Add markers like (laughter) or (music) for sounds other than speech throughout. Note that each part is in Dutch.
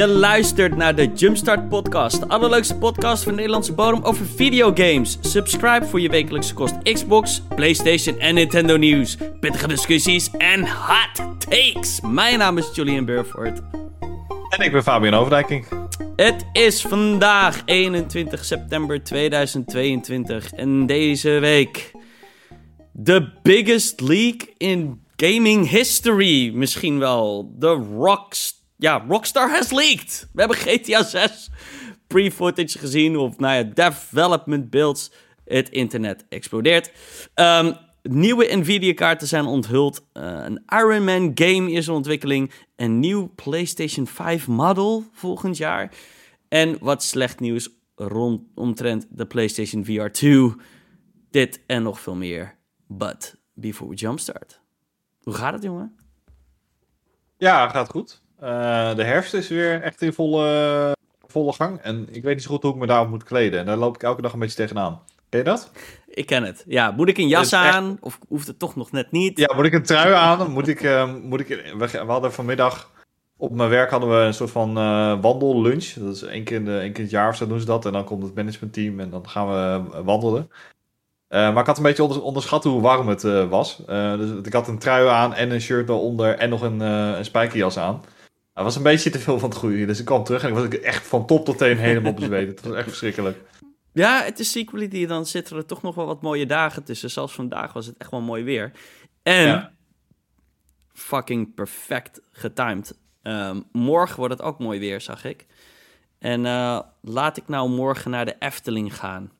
Je luistert naar de Jumpstart Podcast, de allerleukste podcast van Nederlandse bodem over videogames. Subscribe voor je wekelijkse kost Xbox, PlayStation en Nintendo nieuws. Pittige discussies en hot takes. Mijn naam is Julian Burford. En ik ben Fabian Overdijking. Het is vandaag 21 september 2022 en deze week de biggest leak in gaming history. Misschien wel de Rockstar ja, Rockstar has leaked. We hebben GTA 6 pre-footage gezien of nou ja, development builds. Het internet explodeert. Um, nieuwe Nvidia-kaarten zijn onthuld. Uh, een Iron Man game is in ontwikkeling. Een nieuw PlayStation 5 model volgend jaar. En wat slecht nieuws rond, omtrent de PlayStation VR 2. Dit en nog veel meer. But before we jumpstart. Hoe gaat het, jongen? Ja, gaat goed. Uh, de herfst is weer echt in volle, volle gang. En ik weet niet zo goed hoe ik me daarop moet kleden. En daar loop ik elke dag een beetje tegenaan. Ken je dat? Ik ken het. Ja, moet ik een jas aan? Of hoeft het toch nog net niet? Ja, moet ik een trui aan? moet ik, uh, moet ik, we, hadden vanmiddag... Op mijn werk hadden we een soort van uh, wandellunch. Dat is één keer, in de, één keer in het jaar of zo doen ze dat. En dan komt het managementteam en dan gaan we wandelen. Uh, maar ik had een beetje onderschat hoe warm het uh, was. Uh, dus ik had een trui aan en een shirt eronder en nog een, een spijkerjas aan. Het was een beetje te veel van het goede. Dus ik kwam terug en ik was echt van top tot teen helemaal bezweet. Het was echt verschrikkelijk. Ja, het is die Dan zitten er toch nog wel wat mooie dagen tussen. Zelfs vandaag was het echt wel mooi weer. En fucking perfect getimed. Um, morgen wordt het ook mooi weer, zag ik. En uh, laat ik nou morgen naar de Efteling gaan.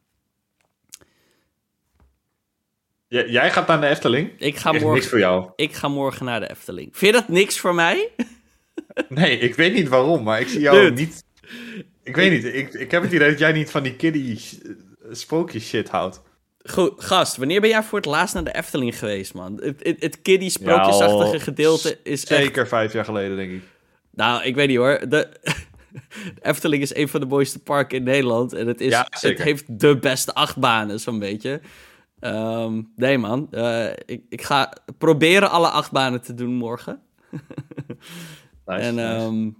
jij gaat naar de Efteling? Ik ga morgen, niks voor jou. Ik ga morgen naar de Efteling. Vind je dat niks voor mij? (laughs) Nee, ik weet niet waarom, maar ik zie jou niet... Ik weet niet, ik, ik heb het idee dat jij niet van die kiddie spookjes shit houdt. Goed, gast, wanneer ben jij voor het laatst naar de Efteling geweest, man? Het, het, het kiddie sprookjesachtige gedeelte is Zeker vijf jaar geleden, denk ik. Nou, ik weet niet hoor. De, (laughs) Efteling is een van de mooiste parken in Nederland. En het, is, het heeft de beste achtbanen, zo'n beetje. Ehm, nee, man. Uh, ik, ik ga proberen alle achtbanen te doen morgen. (laughs) en um,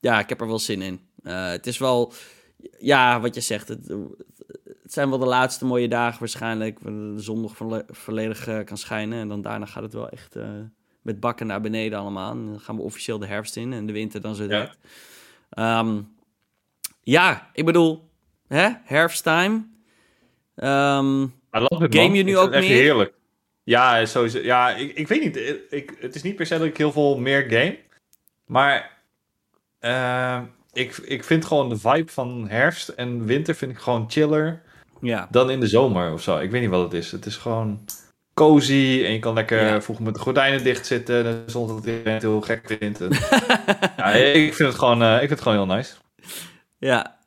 ja, ik heb er wel zin in. Uh, het is wel, ja, wat je zegt, het, het, zijn wel de laatste mooie dagen waarschijnlijk. De zon nog volledig uh, kan schijnen. En dan daarna gaat het wel echt uh, met bakken naar beneden allemaal. En dan gaan we officieel de herfst in en de winter dan zo direct. Ja, um, ja ik bedoel, hè, herfsttime. Um, game je nu ook meer? heerlijk. Ja, sowieso. Ja, ik, ik weet niet. Ik, het is niet per se dat ik heel veel meer game. Maar uh, ik, ik vind gewoon de vibe van herfst en winter vind ik gewoon chiller ja. dan in de zomer of zo. Ik weet niet wat het is. Het is gewoon cozy en je kan lekker ja. vroeg met de gordijnen dicht zitten zonder dat het heel gek vindt. (laughs) ja, ik vind het gewoon, uh, ik vind het gewoon heel nice. Ja,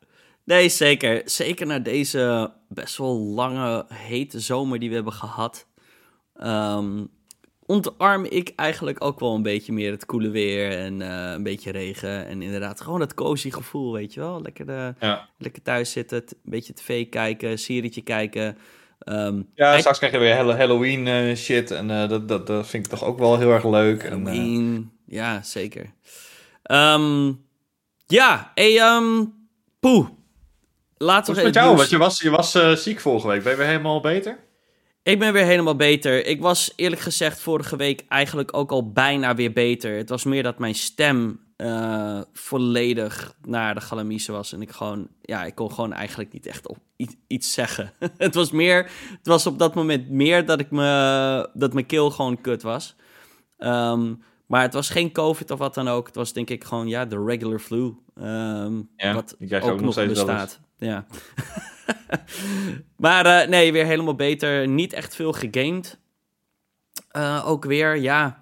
nee zeker. Zeker na deze best wel lange hete zomer die we hebben gehad. Um, ontarm ik eigenlijk ook wel een beetje meer het koele weer en uh, een beetje regen. En inderdaad, gewoon dat cozy gevoel, weet je wel. Lekker, de, ja. lekker thuis zitten, een beetje tv kijken, serietje kijken. Um, ja, straks krijg je weer Halloween uh, shit en uh, dat, dat, dat vind ik toch ook wel heel erg leuk. Halloween, en, ja, zeker. Um, ja, hey, um, poeh. Laten we met jou? Want je was, je was ziek vorige week. Ben je weer helemaal beter? Ik ben weer helemaal beter. Ik was eerlijk gezegd vorige week eigenlijk ook al bijna weer beter. Het was meer dat mijn stem uh, volledig naar de galamise was. En ik gewoon, ja, ik kon gewoon eigenlijk niet echt op iets zeggen. (laughs) het was meer, het was op dat moment meer dat ik me, dat mijn keel gewoon kut was. Um, maar het was geen COVID of wat dan ook. Het was denk ik gewoon, ja, de regular flu. Um, ja, wat ook, ook nog bestaat. Ja. (laughs) maar uh, nee, weer helemaal beter. Niet echt veel gegamed. Uh, ook weer, ja.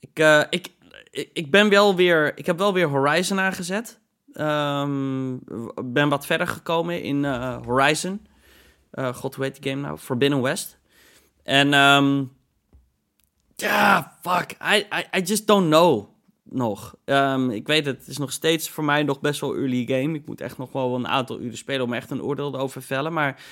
Ik, uh, ik, ik ben wel weer. Ik heb wel weer Horizon aangezet. Um, ben wat verder gekomen in Horizon. God, hoe heet die game nou? Forbidden West. En um, ja, fuck. I, I, I just don't know nog. Um, ik weet het, het is nog steeds voor mij nog best wel early game. Ik moet echt nog wel een aantal uren spelen om echt een oordeel over te vellen. Maar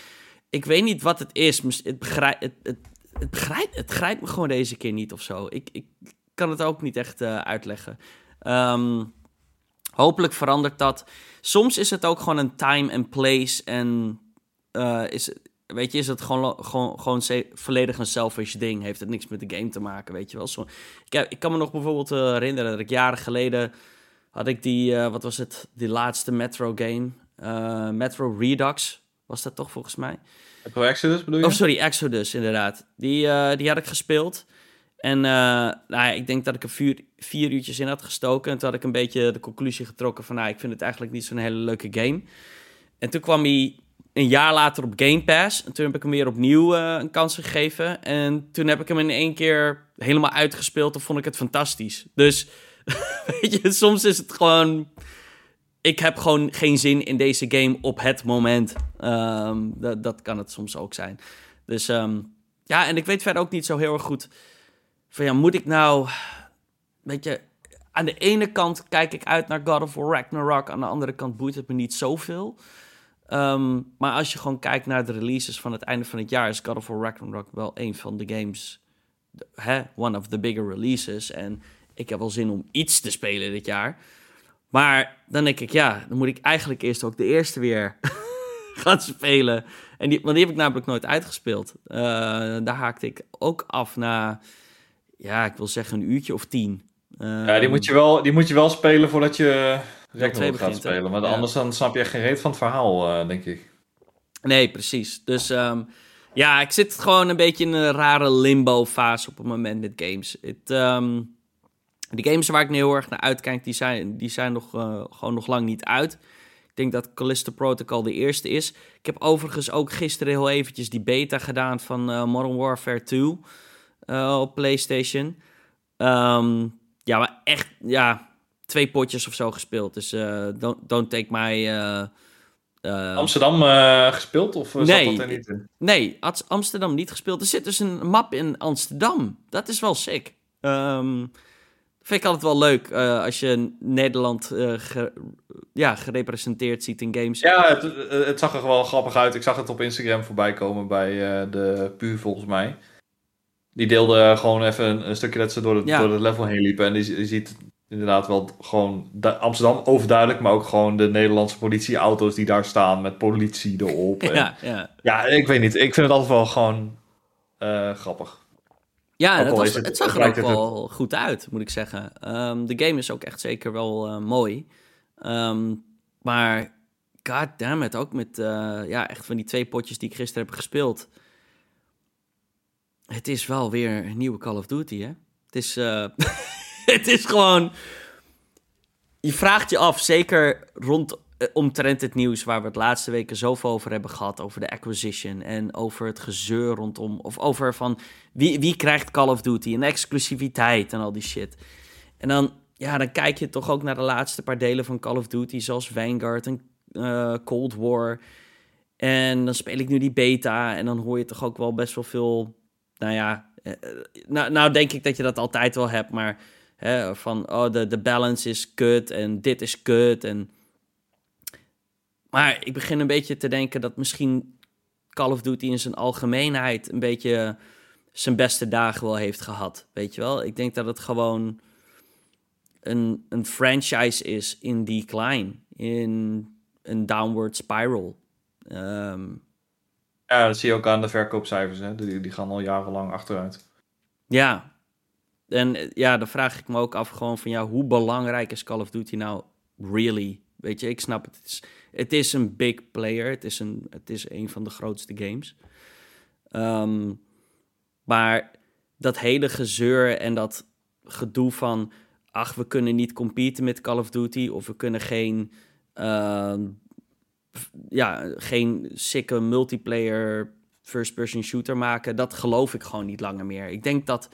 ik weet niet wat het is. Het, begrijp, het, het, het, begrijpt, het grijpt me gewoon deze keer niet of zo. Ik, ik kan het ook niet echt uh, uitleggen. Um, hopelijk verandert dat. Soms is het ook gewoon een time and place en uh, is, weet je, is het gewoon, gewoon, gewoon volledig een selfish ding. Heeft het niks met de game te maken, weet je wel. Zo, ik, ik kan me nog bijvoorbeeld uh, herinneren dat ik jaren geleden had ik die, uh, wat was het, die laatste Metro game. Metro Redux was dat toch volgens mij. Metro Exodus bedoel je? Oh, sorry, Exodus inderdaad. Die, die had ik gespeeld. En nou, ik denk dat ik er vier, vier uurtjes in had gestoken. En toen had ik een beetje de conclusie getrokken van... Nou, ik vind het eigenlijk niet zo'n hele leuke game. En toen kwam hij een jaar later op Game Pass. En toen heb ik hem weer opnieuw uh, een kans gegeven. En toen heb ik hem in één keer helemaal uitgespeeld. En vond ik het fantastisch. Dus, (laughs) weet je, soms is het gewoon... Ik heb gewoon geen zin in deze game op het moment. Um, dat, kan het soms ook zijn. Dus um, ja, en ik weet verder ook niet zo heel erg goed... Van ja, moet ik nou... Weet je, aan de ene kant kijk ik uit naar God of War Ragnarok. Aan de andere kant boeit het me niet zoveel. Um, maar als je gewoon kijkt naar de releases van het einde van het jaar, is God of War Ragnarok wel een van de games, hè, one of the bigger releases. En ik heb wel zin om iets te spelen dit jaar. Maar dan denk ik, ja, dan moet ik eigenlijk eerst ook de eerste weer (laughs) gaan spelen. En die, want die heb ik namelijk nooit uitgespeeld. Uh, daar haakte ik ook af na, ja, ik wil zeggen een uurtje of tien. Ja, die moet, je wel, die moet je wel spelen voordat je Ragnarok gaat spelen. Maar anders dan snap je echt geen reet van het verhaal, uh, denk ik. Nee, precies. Dus um, ja, ik zit gewoon een beetje in een rare limbo-fase op het moment met games. Het, um, de games waar ik nu heel erg naar uitkijk, die zijn, die zijn nog, uh, gewoon nog lang niet uit. Ik denk dat Callisto Protocol de eerste is. Ik heb overigens ook gisteren heel eventjes die beta gedaan van uh, Modern Warfare 2 op PlayStation. Um, ja, maar echt, ja, twee potjes of zo gespeeld. Dus uh, don't, don't take my... Uh, uh, Amsterdam gespeeld of nee, zat dat er niet in? Nee, Amsterdam niet gespeeld. Er zit dus een map in Amsterdam. Dat is wel sick. Um, vind ik altijd wel leuk als je Nederland ge, ja, gerepresenteerd ziet in games. Ja, het, het, zag er wel grappig uit. Ik zag het op Instagram voorbij komen bij de PU volgens mij. Die deelde gewoon even een, een stukje dat ze door, de, door het level heen liepen. En die, die ziet inderdaad wel gewoon Amsterdam overduidelijk, maar ook gewoon de Nederlandse politieauto's die daar staan met politie erop. (laughs) Ja, ja. ja ik weet niet. Ik vind het altijd wel gewoon uh, grappig. Ja, het, was, het, zag er ook wel goed uit, moet ik zeggen. Um, de game is ook echt zeker wel uh, mooi. Um, maar god damn it, ook met uh, ja, echt van die twee potjes die ik gisteren heb gespeeld. Het is wel weer een nieuwe Call of Duty, hè? Het is... (laughs) (laughs) het is gewoon. Je vraagt je af, zeker rond eh, omtrent het nieuws waar we het laatste weken zoveel over hebben gehad. Over de acquisition en over het gezeur rondom. Of over van wie, wie krijgt Call of Duty en exclusiviteit en al die shit. En dan, ja, dan kijk je toch ook naar de laatste paar delen van Call of Duty, zoals Vanguard en uh, Cold War. En dan speel ik nu die beta en dan hoor je toch ook wel best wel veel. Nou ja, uh, nou, nou denk ik dat je dat altijd wel hebt, maar Hè, van, oh, de, de balance is kut en dit is kut. En... Maar ik begin een beetje te denken dat misschien Call of Duty in zijn algemeenheid een beetje zijn beste dagen wel heeft gehad. Weet je wel? Ik denk dat het gewoon een, een franchise is in decline, in een downward spiral. Um, ja, dat zie je ook aan de verkoopcijfers. Hè? Die, die gaan al jarenlang achteruit. Ja, en eh, ja, dan vraag ik me ook af gewoon van ja, hoe belangrijk is Call of Duty nou really? Weet je, ik snap het. Het is, een big player. Het is een, het is een van de grootste games. Um, maar dat hele gezeur en dat gedoe van... ach, we kunnen niet competen met Call of Duty... of we kunnen geen... Uh, ja, geen sikke multiplayer first-person shooter maken... dat geloof ik gewoon niet langer meer. Ik denk dat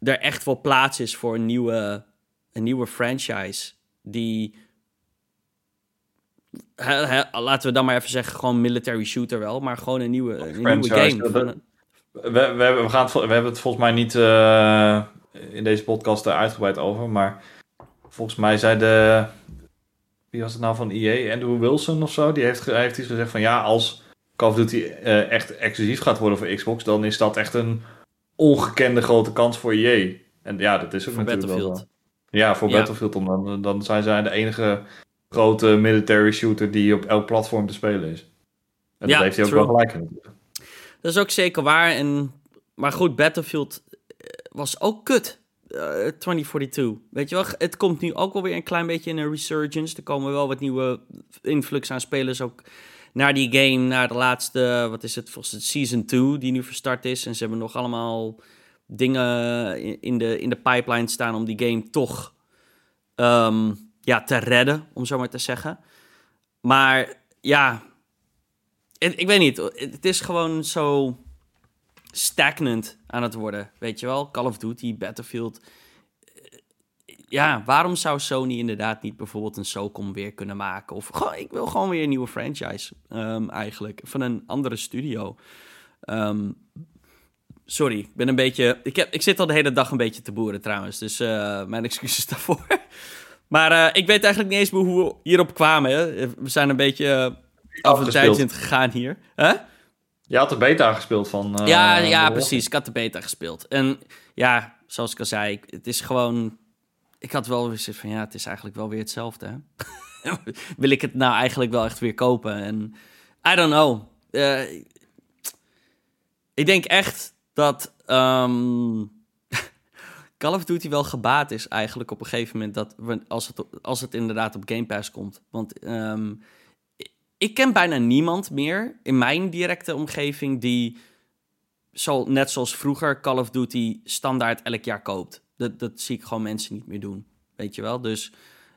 er echt wel plaats is voor een nieuwe, een nieuwe franchise. Die. laten we dan maar even zeggen, gewoon military shooter wel, maar gewoon een nieuwe, een nieuwe game. We, we, we, gaan we hebben het volgens mij niet uh, in deze podcast uitgebreid over, maar volgens mij zei de. Wie was het nou van EA? Andrew Wilson of zo? Die heeft, heeft iets gezegd van ja, als Call of Duty uh, echt exclusief gaat worden voor Xbox, dan is dat echt een ongekende grote kans voor je. En ja, dat is ook voor natuurlijk Battlefield. Ja, voor Ja. Battlefield, dan, dan zijn zij de enige grote military shooter die op elk platform te spelen is. En Ja, dat heeft hij ook true. wel gelijk in. Dat is ook zeker waar. En, maar goed, Battlefield eh, was ook kut. eh, 2042. Weet je wel, het komt nu ook wel weer een klein beetje in een resurgence. Er komen wel wat nieuwe influx aan spelers ook naar die game. Naar de laatste, wat is het, volgens het Season 2 die nu verstart is. En ze hebben nog allemaal dingen in- de, in de pipeline staan om die game toch ehm, ja, te redden, om zo maar te zeggen. Maar ja, het- ik weet niet, het is gewoon zo stagnant aan het worden, weet je wel? Call of Duty, Battlefield. Eh, Ja, waarom zou Sony inderdaad niet bijvoorbeeld een SOCOM weer kunnen maken? Of ik wil gewoon weer een nieuwe franchise, ehm, eigenlijk, van een andere studio. Ehm, sorry, ik ben een beetje... Ik, heb, ik zit al de hele dag een beetje te boeren trouwens, dus eh, mijn excuses (laughs) daarvoor. Maar eh, ik weet eigenlijk niet eens meer hoe we hierop kwamen. Hè? We zijn een beetje eh, af en tangent gegaan hier. Je had de beta gespeeld van... eh, ja, ja, precies. Ik had de beta gespeeld. En ja, zoals ik al zei, het is gewoon... Ik had wel weer van, ja, het is eigenlijk wel weer hetzelfde. Hè? (laughs) Wil ik het nou eigenlijk wel echt weer kopen? En I don't know. Eh, ik denk echt dat ehm, (laughs) Call of Duty wel gebaat is eigenlijk op een gegeven moment... Dat als, het, als het inderdaad op Game Pass komt. Want ehm, ik ken bijna niemand meer in mijn directe omgeving die, zo, net zoals vroeger, Call of Duty standaard elk jaar koopt. Dat, dat zie ik gewoon mensen niet meer doen. Weet je wel? Dus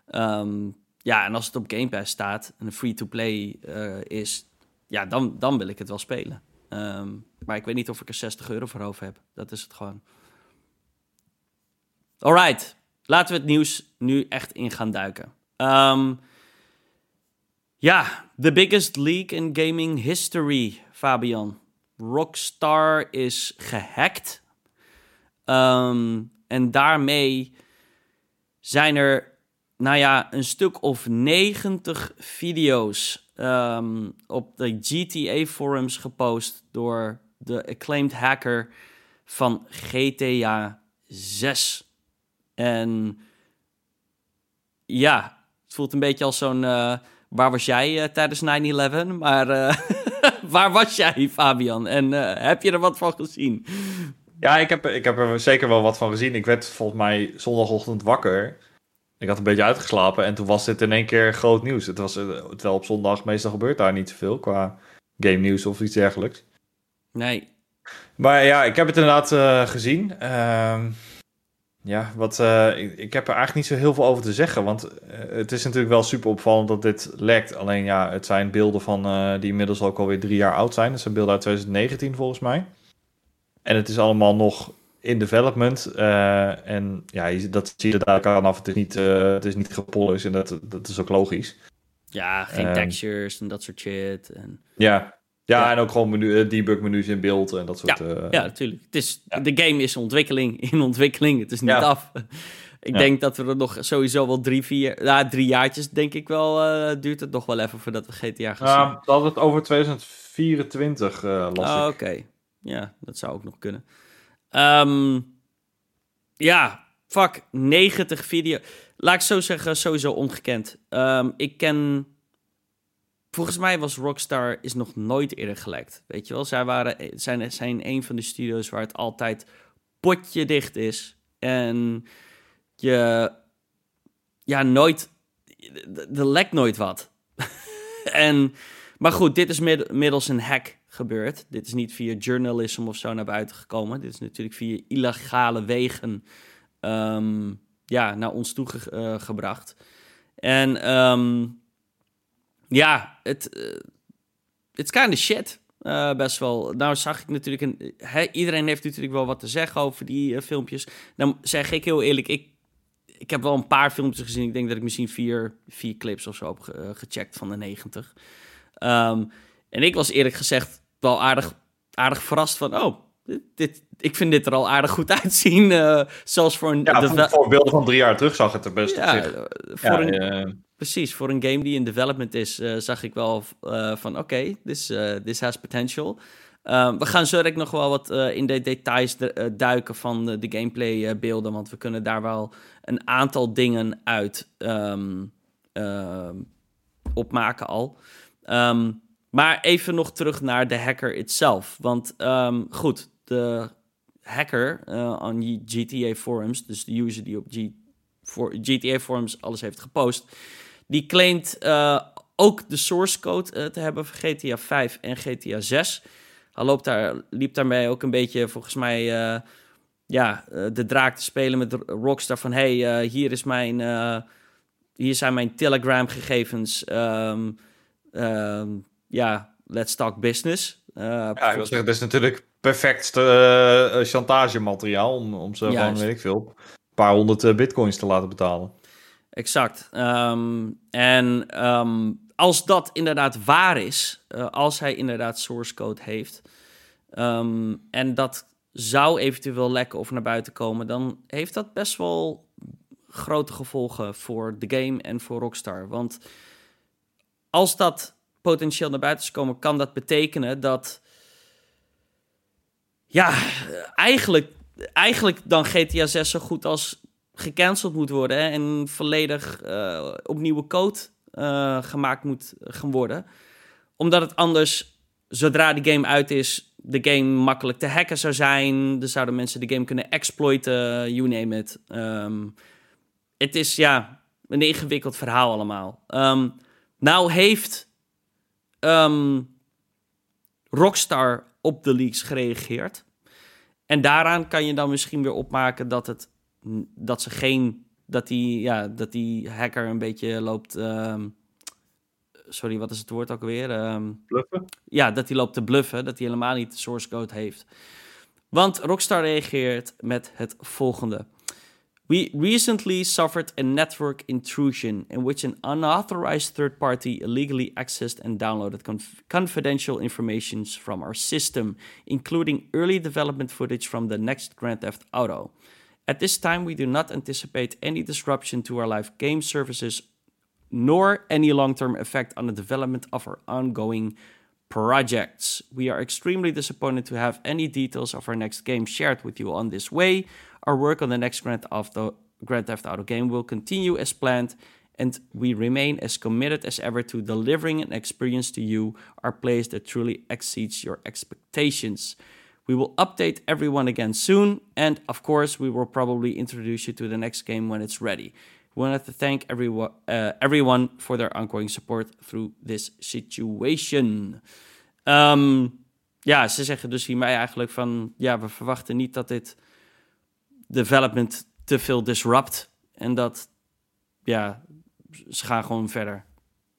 ehm, ja, en als het op Game Pass staat en een free-to-play eh, is, ja, dan, dan wil ik het wel spelen. Ehm, maar ik weet niet of ik er 60 euro voor over heb. Dat is het gewoon. Alright, laten we het nieuws nu echt in gaan duiken. Ehm, ja, the biggest leak in gaming history, Fabian. Rockstar is gehackt. Ehm, en daarmee zijn er, nou ja, een stuk of 90 video's ehm, op de GTA-forums gepost door de acclaimed hacker van GTA 6. En ja, het voelt een beetje als zo'n... eh, waar was jij eh, tijdens 9-11? Maar eh, (laughs) waar was jij, Fabian? En heb je er wat van gezien? Ja, ik heb, ik heb er zeker wel wat van gezien. Ik werd volgens mij zondagochtend wakker. Ik had een beetje uitgeslapen en toen was dit in één keer groot nieuws. Het was, eh, terwijl op zondag meestal gebeurt daar niet zoveel qua game nieuws of iets dergelijks. Nee. Maar ja, ik heb het inderdaad eh, gezien. Ehm, ja, wat, eh, ik, ik heb er eigenlijk niet zo heel veel over te zeggen. Want het is natuurlijk wel super opvallend dat dit lekt. Alleen ja, het zijn beelden van, die inmiddels ook alweer drie jaar oud zijn. Dat zijn beelden uit 2019 volgens mij. En het is allemaal nog in development. eh, en ja, je- dat zie je er duidelijk aan af. Het is niet, eh, het is niet gepolished en dat, dat is ook logisch. Ja, geen Ehm. textures en dat soort shit. En... Ja, ja, Ja. en ook gewoon menu, eh, debug menus in beeld en dat soort... eh, Ja, natuurlijk. Het is, Ja. De game is ontwikkeling, (laughs) in ontwikkeling. Het is niet Ja. af. Ik Ja. denk dat we er nog sowieso wel drie, vier... Ja, drie jaartjes denk ik wel... eh, duurt het nog wel even voordat we GTA gaan zien. Ja, dat het over 2024 eh las Oh. Oké. Ja, dat zou ook nog kunnen. Ehm, ja, fuck, 90 video. Laat ik zo zeggen, sowieso ongekend. Ehm, ik ken... Volgens mij was Rockstar is nog nooit eerder gelekt. Weet je wel, zij waren, zijn, zijn een van de studio's waar het altijd potje dicht is. En je... Ja, nooit... Er lekt nooit wat. (laughs) en... Maar goed, dit is mid- middels een hack gebeurd. Dit is niet via journalism of zo naar buiten gekomen. Dit is natuurlijk via illegale wegen ehm, ja, naar ons toe eh, gebracht. En ehm, ja, het it's kind of shit. eh, best wel. Nou zag ik natuurlijk... Een, iedereen heeft natuurlijk wel wat te zeggen over die eh, filmpjes. Dan zeg ik heel eerlijk, ik, ik heb wel een paar filmpjes gezien. Ik denk dat ik misschien vier, vier clips of zo heb ge- eh, gecheckt van de 90. Ehm, en ik was eerlijk gezegd wel aardig, aardig verrast van... Oh, dit, dit- ik vind dit er al aardig goed (laughs) uitzien. eh zelfs voor een... Ja, voor, voor beelden van drie jaar terug zag het er best ja, op zich. eh, voor Ja, een, eh, precies. Voor een game die in development is, zag ik wel van... Oké, this, eh, this has potential. Ehm, we gaan zo nog wel wat uh, in de details de, duiken van de, de gameplay beelden, want we kunnen daar wel een aantal dingen uit um, opmaken al. Um, maar even nog terug naar de hacker itself. Want goed, de hacker aan uh, GTA forums, dus de user die op GTA forums alles heeft gepost, die claimt uh, ook de source code uh, te hebben voor GTA 5 en GTA 6. Hij loopt daar, liep daarmee ook een beetje volgens mij ja, de draak te spelen met Rockstar van hey, hier is mijn hier zijn mijn Telegram gegevens. Um, um, ja, let's talk business. Uh, ja, ik wil zeggen, het is natuurlijk perfect uh, chantagemateriaal om, om ze gewoon, weet ik veel, een paar honderd bitcoins te laten betalen. Exact. Um, en um, als dat inderdaad waar is, uh, als hij inderdaad source code heeft, um, en dat zou eventueel lekken of naar buiten komen, dan heeft dat best wel grote gevolgen voor de game en voor Rockstar. Want als dat potentieel naar buiten komen, kan dat betekenen dat. Ja, eigenlijk, eigenlijk dan GTA 6 zo goed als gecanceld moet worden en volledig uh, opnieuw code uh, gemaakt moet gaan worden. Omdat het anders, zodra de game uit is, de game makkelijk te hacken zou zijn. Er zouden mensen de game kunnen exploiten, you name it. Um, het is ja, een ingewikkeld verhaal allemaal. Um, nou heeft um, Rockstar op de leaks gereageerd. En daaraan kan je dan misschien weer opmaken dat, het, dat ze geen. Dat die, ja, dat die hacker een beetje loopt. Um, sorry, wat is het woord ook weer? Um, bluffen? Ja, dat hij loopt te bluffen. Dat hij helemaal niet de source code heeft. Want Rockstar reageert met het volgende. We recently suffered a network intrusion in which an unauthorized third party illegally accessed and downloaded conf- confidential information from our system, including early development footage from the next Grand Theft Auto. At this time, we do not anticipate any disruption to our live game services nor any long term effect on the development of our ongoing projects. We are extremely disappointed to have any details of our next game shared with you on this way. Our work on the next Grand, Auto, Grand Theft Auto game will continue as planned, and we remain as committed as ever to delivering an experience to you, our players that truly exceeds your expectations. We will update everyone again soon, and of course, we will probably introduce you to the next game when it's ready. We wanted to thank everyone, uh, everyone for their ongoing support through this situation. Um, ja, ze zeggen dus hiermee eigenlijk van... ja, we verwachten niet dat dit development te veel disrupt. En dat, ja, ze gaan gewoon verder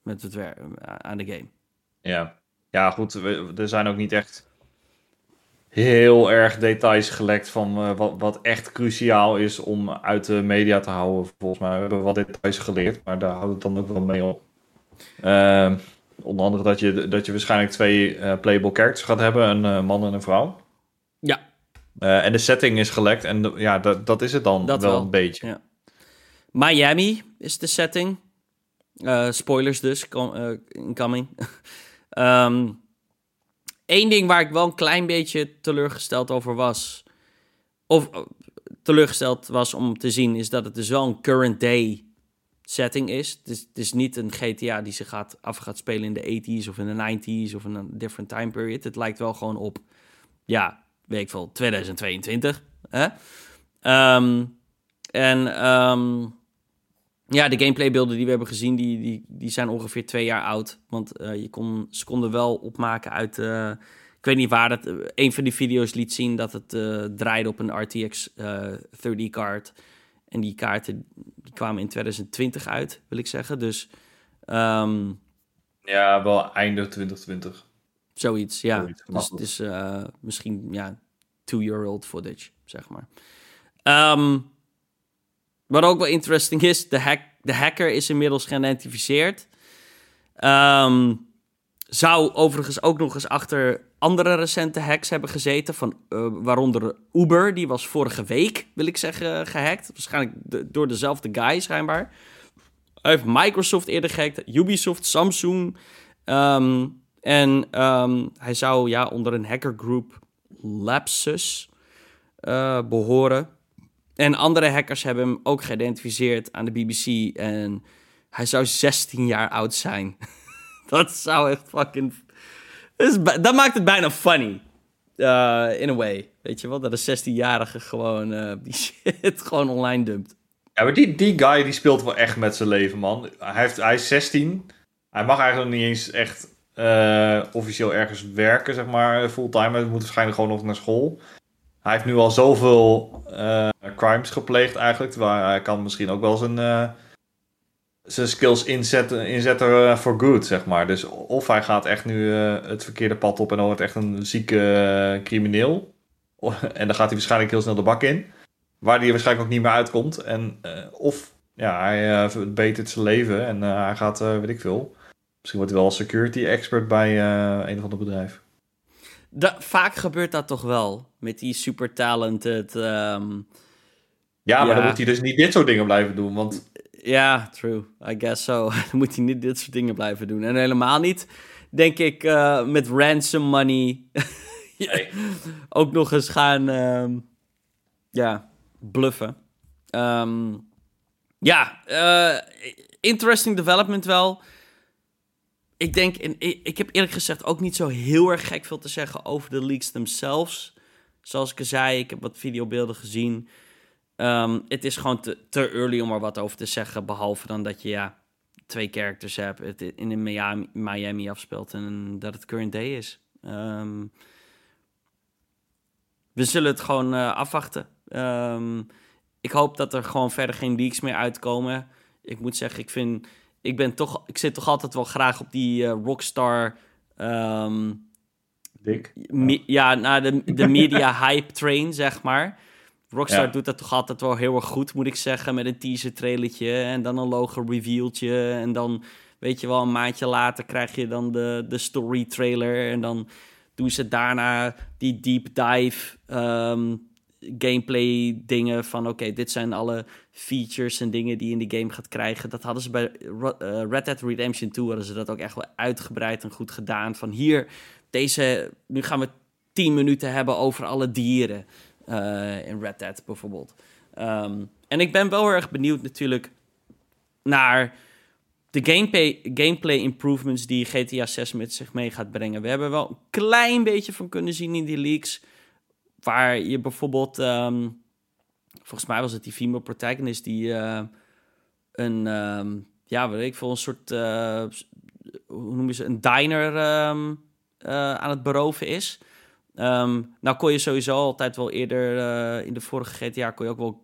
met het werk aan de game. Ja, ja goed, er zijn ook niet echt heel erg details gelekt van uh, wat, wat echt cruciaal is om uit de media te houden. Volgens mij we hebben we wat details geleerd, maar daar houdt het dan ook wel mee op. Uh, onder andere dat je, dat je waarschijnlijk twee uh, playable characters gaat hebben, een uh, man en een vrouw. Ja. En de setting is gelekt en ja, dat, dat is het dan dat wel, wel, een beetje. Ja. Miami is de setting. spoilers dus, incoming. (laughs) um, Eén ding waar ik wel een klein beetje teleurgesteld over was. Of uh, teleurgesteld was om te zien, is dat het dus wel een current day setting is. Het is, het is niet een GTA die zich gaat, af gaat spelen in de 80s of in de 90s of in een different time period. Het lijkt wel gewoon op, ja, weet ik veel, 2022. Hè? Um, en um, ja, de gameplaybeelden die we hebben gezien, die, die, die zijn ongeveer twee jaar oud. Want uh, je kon, ze konden wel opmaken uit... Uh, ik weet niet waar, dat, uh, een van die video's liet zien dat het draaide op een RTX 30-kaart. En die kaarten die kwamen in 2020 uit, wil ik zeggen. Dus... Um, ja, wel einde 2020. Zoiets, ja. dus het is misschien, ja, two-year-old footage, zeg maar. Um, wat ook wel interesting is, de, hack, de hacker is inmiddels geïdentificeerd. Um, zou overigens ook nog eens achter andere recente hacks hebben gezeten. Van, uh, waaronder Uber, die was vorige week, wil ik zeggen, gehackt. Waarschijnlijk door dezelfde guy schijnbaar. Hij heeft Microsoft eerder gehackt, Ubisoft, Samsung, um, En ehm, hij zou ja, onder een hackergroep Lapsus uh, behoren. En andere hackers hebben hem ook geïdentificeerd aan de BBC. En hij zou 16 jaar oud zijn. (laughs) dat zou echt fucking. Dat maakt het bijna funny. Uh, in a way. Weet je wel, dat een 16-jarige gewoon uh, die (laughs) shit gewoon online dumpt. Ja, maar die, die guy die speelt wel echt met zijn leven, man. Hij, heeft, hij is 16. Hij mag eigenlijk niet eens echt uh, officieel ergens werken, zeg maar, fulltime. Hij moet waarschijnlijk gewoon nog naar school. Hij heeft nu al zoveel uh, crimes gepleegd eigenlijk. Terwijl hij kan misschien ook wel zijn, uh, zijn skills inzetten, inzetten voor good, zeg maar. Dus of hij gaat echt nu het verkeerde pad op en dan wordt echt een zieke crimineel. En dan gaat hij waarschijnlijk heel snel de bak in. Waar hij waarschijnlijk ook niet meer uitkomt. En, of ja, hij verbetert zijn leven en hij gaat, weet ik veel Misschien wordt hij wel security expert bij uh, een of ander bedrijf. vaak gebeurt dat toch wel. Met die super talented. Um, ja, maar dan moet hij dus niet dit soort dingen blijven doen. Want... Ja, true. I guess so. (laughs) dan moet hij niet dit soort dingen blijven doen. En helemaal niet, denk ik, uh, met ransom money. (laughs) ook nog eens gaan. Um, ja, bluffen. Um, ja, uh, interesting development wel ik denk, en ik heb eerlijk gezegd ook niet zo heel erg gek veel te zeggen over de leaks themselves. Zoals ik al zei, ik heb wat videobeelden gezien. Um, het is gewoon te, te early om er wat over te zeggen. Behalve dan dat je ja, twee characters hebt, het in Miami, Miami afspeelt en dat het current day is. Um, we zullen het gewoon uh, afwachten. Um, ik hoop dat er gewoon verder geen leaks meer uitkomen. Ik moet zeggen, ik vind ik ben toch, ik zit toch altijd wel graag op die uh, rockstar. Um, Dik. ja, naar de, de (laughs) media hype train, zeg maar. Rockstar doet dat toch altijd wel heel erg goed, moet ik zeggen. Met een teaser trailertje en dan een logo revealtje. En dan, weet je wel, een maandje later krijg je dan de, de story trailer. En dan doen ze daarna die deep dive um, gameplay dingen van oké, dit zijn alle features en dingen die in de game gaat krijgen. Dat hadden ze bij uh, Red Dead Redemption 2 hadden ze dat ook echt wel uitgebreid en goed gedaan. Van hier, deze, nu gaan we 10 minuten hebben over alle dieren uh, in Red Dead bijvoorbeeld. Um, en ik ben wel erg benieuwd natuurlijk naar de gameplay, gameplay improvements die GTA 6 met zich mee gaat brengen. We hebben wel een klein beetje van kunnen zien in die leaks. Waar je bijvoorbeeld, um, volgens mij was het die female protagonist die uh, een, um, ja, weet ik veel, een soort, uh, hoe noem je ze, een diner um, uh, aan het beroven is. Um, nou kon je sowieso altijd wel eerder in de vorige GTA kon je ook wel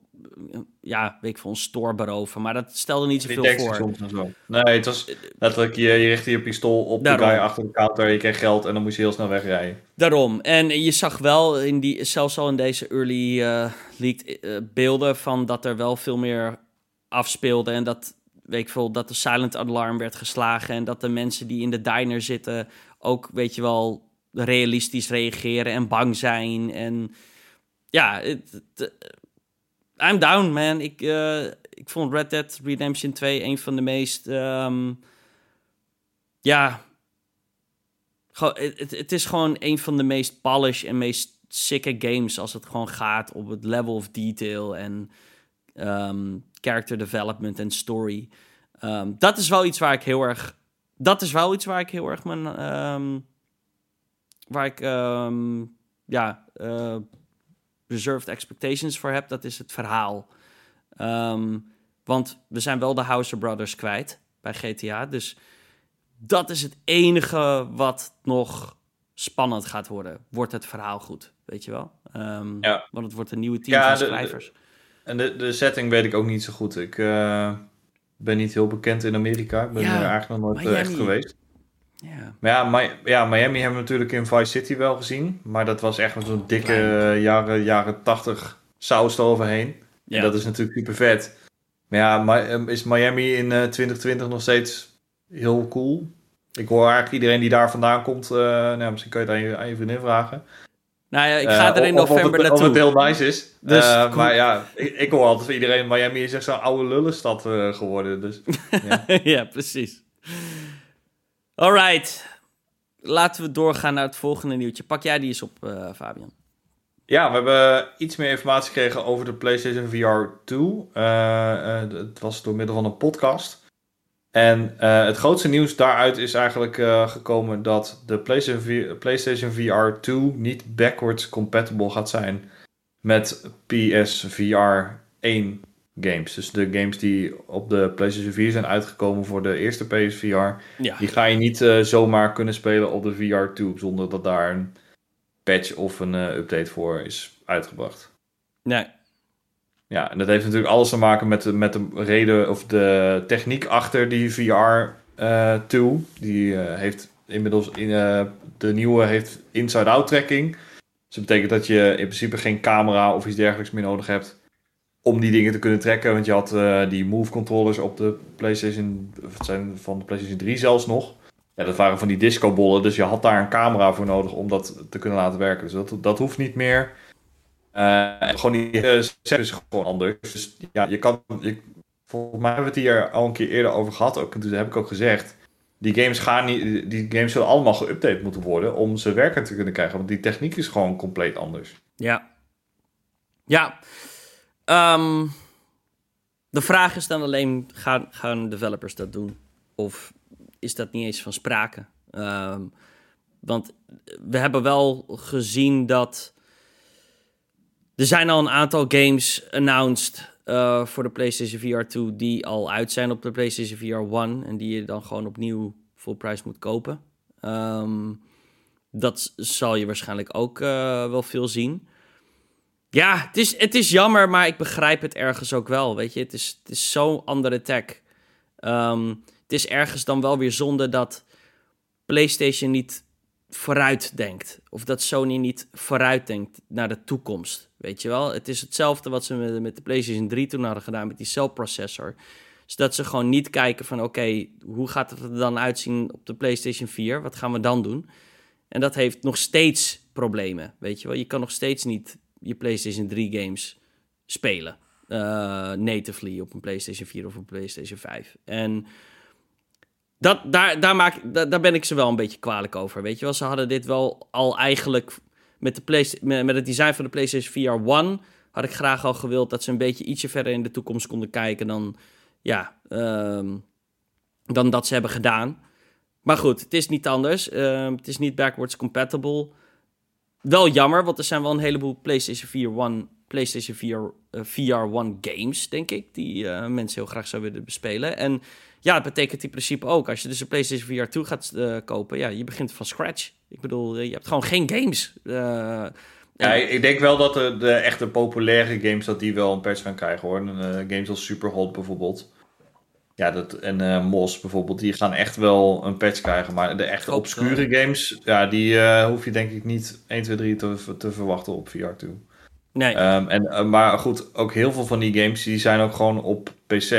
ja, weet ik veel, een store beroven. Maar dat stelde niet zoveel voor. Zo. Nee, het was letterlijk, je, je richtte je pistool op de guy achter de counter, je kreeg geld en dan moest je heel snel wegrijden. Daarom. En je zag wel, in die, zelfs al in deze early uh, leaked uh, beelden, van dat er wel veel meer afspeelde. En dat, weet ik veel, dat de silent alarm werd geslagen. En dat de mensen die in de diner zitten ook, weet je wel, realistisch reageren en bang zijn. En ja, het, I'm down, man. Ik, uh, ik vond Red Dead Redemption 2 een van de meest. Um, ja. Het, het is gewoon een van de meest polished en meest sicke games. Als het gewoon gaat op het level of detail en um, character development en story. Um, dat is wel iets waar ik heel erg. Dat is wel iets waar ik heel erg mijn. waar ik. ja. Uh, reserved expectations voor heb, dat is het verhaal. Um, want we zijn wel de Houser Brothers kwijt bij GTA. Dus dat is het enige wat nog spannend gaat worden. Wordt het verhaal goed, weet je wel? Um, ja. Want het wordt een nieuwe team van schrijvers. en de, de setting weet ik ook niet zo goed. Ik uh, ben niet heel bekend in Amerika. Ik ben er eigenlijk nog nooit uh, echt geweest. Ja. Maar ja, Mi ja, Miami hebben we natuurlijk in Vice City wel gezien. Maar dat was echt met zo'n dikke jaren, jaren 80 saus eroverheen. Ja. En dat is natuurlijk super vet. Maar ja, ehm, is Miami in uh, eh, 2020 nog steeds heel cool? Ik hoor eigenlijk iedereen die daar vandaan komt. Uh, nou, misschien kun je het aan je, aan je vriendin vragen. Nou ja, ik ga er in november naartoe. Of het heel nice is. Dus, Maar ja, ik, ik, hoor altijd van iedereen... Miami is echt zo'n oude lullenstad geworden. Dus, (laughs) ja. ja, precies. Alright. laten we doorgaan naar het volgende nieuwtje. Pak jij die eens op, uh, Fabian. Ja, we hebben iets meer informatie gekregen over de PlayStation VR 2. Uh, het was door middel van een podcast. En het grootste nieuws daaruit is eigenlijk gekomen dat de PlayStation, PlayStation VR 2 niet backwards compatible gaat zijn met PSVR 1 games. Dus de games die op de PlayStation 4 zijn uitgekomen voor de eerste PSVR, ja. die ga je niet uh, zomaar kunnen spelen op de VR 2 zonder dat daar een patch of een uh, update voor is uitgebracht. Nee. Ja, en dat heeft natuurlijk alles te maken met de, met de reden of de techniek achter die VR uh, 2. Die heeft inmiddels in, de nieuwe heeft inside-out tracking. Dus dat betekent dat je in principe geen camera of iets dergelijks meer nodig hebt om die dingen te kunnen trekken. Want je had uh, die move controllers op de PlayStation, het zijn van de PlayStation 3 zelfs nog. Ja, dat waren van die discobollen, dus je had daar een camera voor nodig om dat te kunnen laten werken. Dus dat, dat hoeft niet meer. Uh, gewoon die uh, is gewoon anders. Dus ja, je kan. Je, volgens mij hebben we het hier al een keer eerder over gehad. Ook, en toen heb ik ook gezegd. Die games, gaan niet, die games zullen allemaal geüpdate moeten worden om ze werkend te kunnen krijgen. Want die techniek is gewoon compleet anders. Ja. Ja. Um, de vraag is dan alleen, gaan, gaan developers dat doen? Of is dat niet eens van sprake? Um, want we hebben wel gezien dat... Er zijn al een aantal games announced uh, voor de PlayStation VR 2 die al uit zijn op de PlayStation VR 1 en die je dan gewoon opnieuw full price moet kopen. Um, dat zal je waarschijnlijk ook uh, wel veel zien. Ja, het is, het is jammer, maar ik begrijp het ergens ook wel. Weet je, het is, het is zo'n andere tech. Um, het is ergens dan wel weer zonde dat PlayStation niet vooruit denkt. Of dat Sony niet vooruit denkt naar de toekomst. Weet je wel? Het is hetzelfde wat ze met, met de PlayStation 3 toen hadden gedaan met die celprocessor. Dus dat ze gewoon niet kijken van oké, hoe gaat het er dan uitzien op de PlayStation 4? Wat gaan we dan doen? En dat heeft nog steeds problemen. Weet je wel? Je kan nog steeds niet je PlayStation 3 games spelen. Uh, natively op een PlayStation 4 of een PlayStation 5. En dat, daar, daar, maak, daar, daar ben ik ze wel een beetje kwalijk over. Weet je wel, ze hadden dit wel al eigenlijk met, de Play, met, het design van de PlayStation VR 1 had ik graag al gewild dat ze een beetje ietsje verder in de toekomst konden kijken dan, ja, um, dan dat ze hebben gedaan. Maar goed, het is niet anders. Uh, het is niet backwards compatible wel jammer, want er zijn wel een heleboel PlayStation 4 One, PlayStation 4 uh, VR One games, denk ik, die uh, mensen heel graag zouden willen bespelen. En ja, het betekent in principe ook, als je dus een PlayStation VR 2 gaat uh, kopen, ja, je begint van scratch. Ik bedoel, je hebt gewoon geen games. ja, ik denk wel dat de, de echte populaire games, dat die wel een patch gaan krijgen hoor. games als Superhot bijvoorbeeld. Ja, dat, en uh, Mos bijvoorbeeld, die gaan echt wel een patch krijgen. Maar de echte obscure games, ja, die uh, hoef je denk ik niet 1, 2, 3 te, te verwachten op VR 2. Nee. Um, en, uh, maar goed, ook heel veel van die games, die zijn ook gewoon op PC.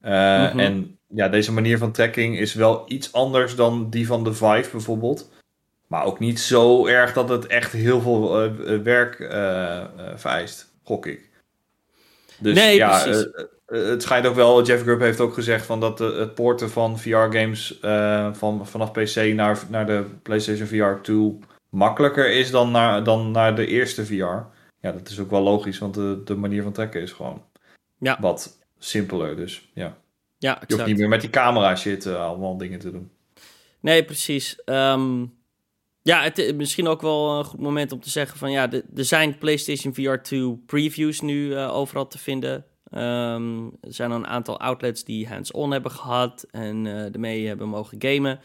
Mm -hmm. En ja, deze manier van tracking is wel iets anders dan die van de Vive bijvoorbeeld. Maar ook niet zo erg dat het echt heel veel werk vereist, gok ik. Dus nee, ja, eh, het schijnt ook wel, Jeff Grubb heeft ook gezegd van dat de, het porten van VR-games uh, eh, van, vanaf PC naar, naar de PlayStation VR 2 makkelijker is dan naar, dan naar de eerste VR. Ja, dat is ook wel logisch, want de, de manier van trekken is gewoon ja. wat simpeler. Dus ja, ja exact. je hoeft niet meer met die camera shit uh, allemaal dingen te doen. Nee, precies. Um, ja, het is misschien ook wel een goed moment om te zeggen van ja, er zijn PlayStation VR 2 previews nu uh, overal te vinden. Um, er zijn een aantal outlets die hands-on hebben gehad en uh, ermee hebben mogen gamen.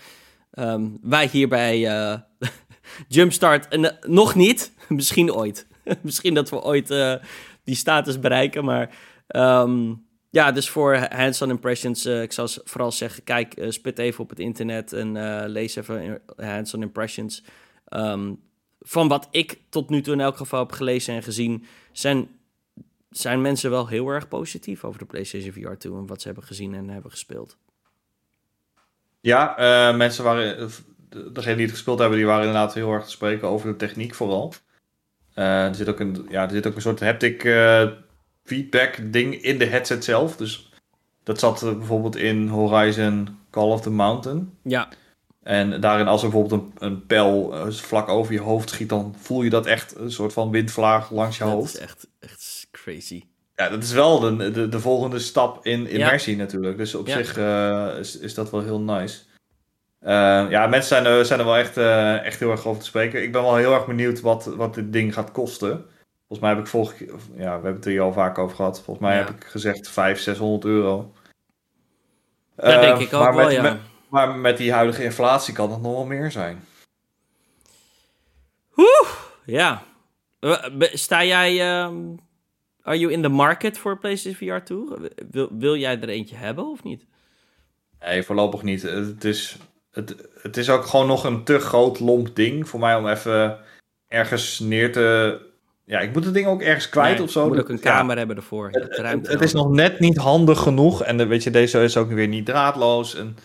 Um, wij hier bij (laughs) Jumpstart en, nog niet, (laughs) misschien ooit. (laughs) misschien dat we ooit die status bereiken, maar um, ja, dus voor hands-on impressions, ik zou vooral zeggen, kijk, spit even op het internet en lees even hands-on impressions. van wat ik tot nu toe in elk geval heb gelezen en gezien, zijn zijn mensen wel heel erg positief over de PlayStation VR 2 en wat ze hebben gezien en hebben gespeeld. Ja, mensen waren, degenen die het gespeeld hebben, die waren inderdaad heel erg te spreken over de techniek vooral. Er, zit ook een, ja, er zit ook een soort haptic feedback ding in de headset zelf. Dus dat zat bijvoorbeeld in Horizon Call of the Mountain. Ja. En daarin, als er bijvoorbeeld een, een pijl eh, vlak over je hoofd schiet, dan voel je dat echt een soort van windvlaag langs je Dat hoofd. is echt, echt crazy. Ja, dat is wel de, de, de volgende stap in immersie natuurlijk. Dus op Ja. zich eh, is, is dat wel heel nice. Eh, ja, mensen zijn er, zijn er wel echt, echt heel erg over te spreken. Ik ben wel heel erg benieuwd wat, wat dit ding gaat kosten. Volgens mij heb ik vorige ja, we hebben het er hier al vaak over gehad. Volgens mij Ja. heb ik gezegd 500, 600 euro. Dat denk ik ook maar wel, met, ja. met- maar met die huidige inflatie kan het nog wel meer zijn. Ja. Eh, Sta jij... ehm, are you in the market voor PlayStation VR 2? Wil, wil jij er eentje hebben of niet? Nee, voorlopig niet. Het is, het, het is ook gewoon nog een te groot lomp ding voor mij om even ergens neer te... Ja, ik moet het ding ook ergens kwijt Nee, of zo. Moet ook een Ja, kamer hebben ervoor. Het, ruimte het is nog net niet handig genoeg. En de, weet je, deze is ook weer niet draadloos. En,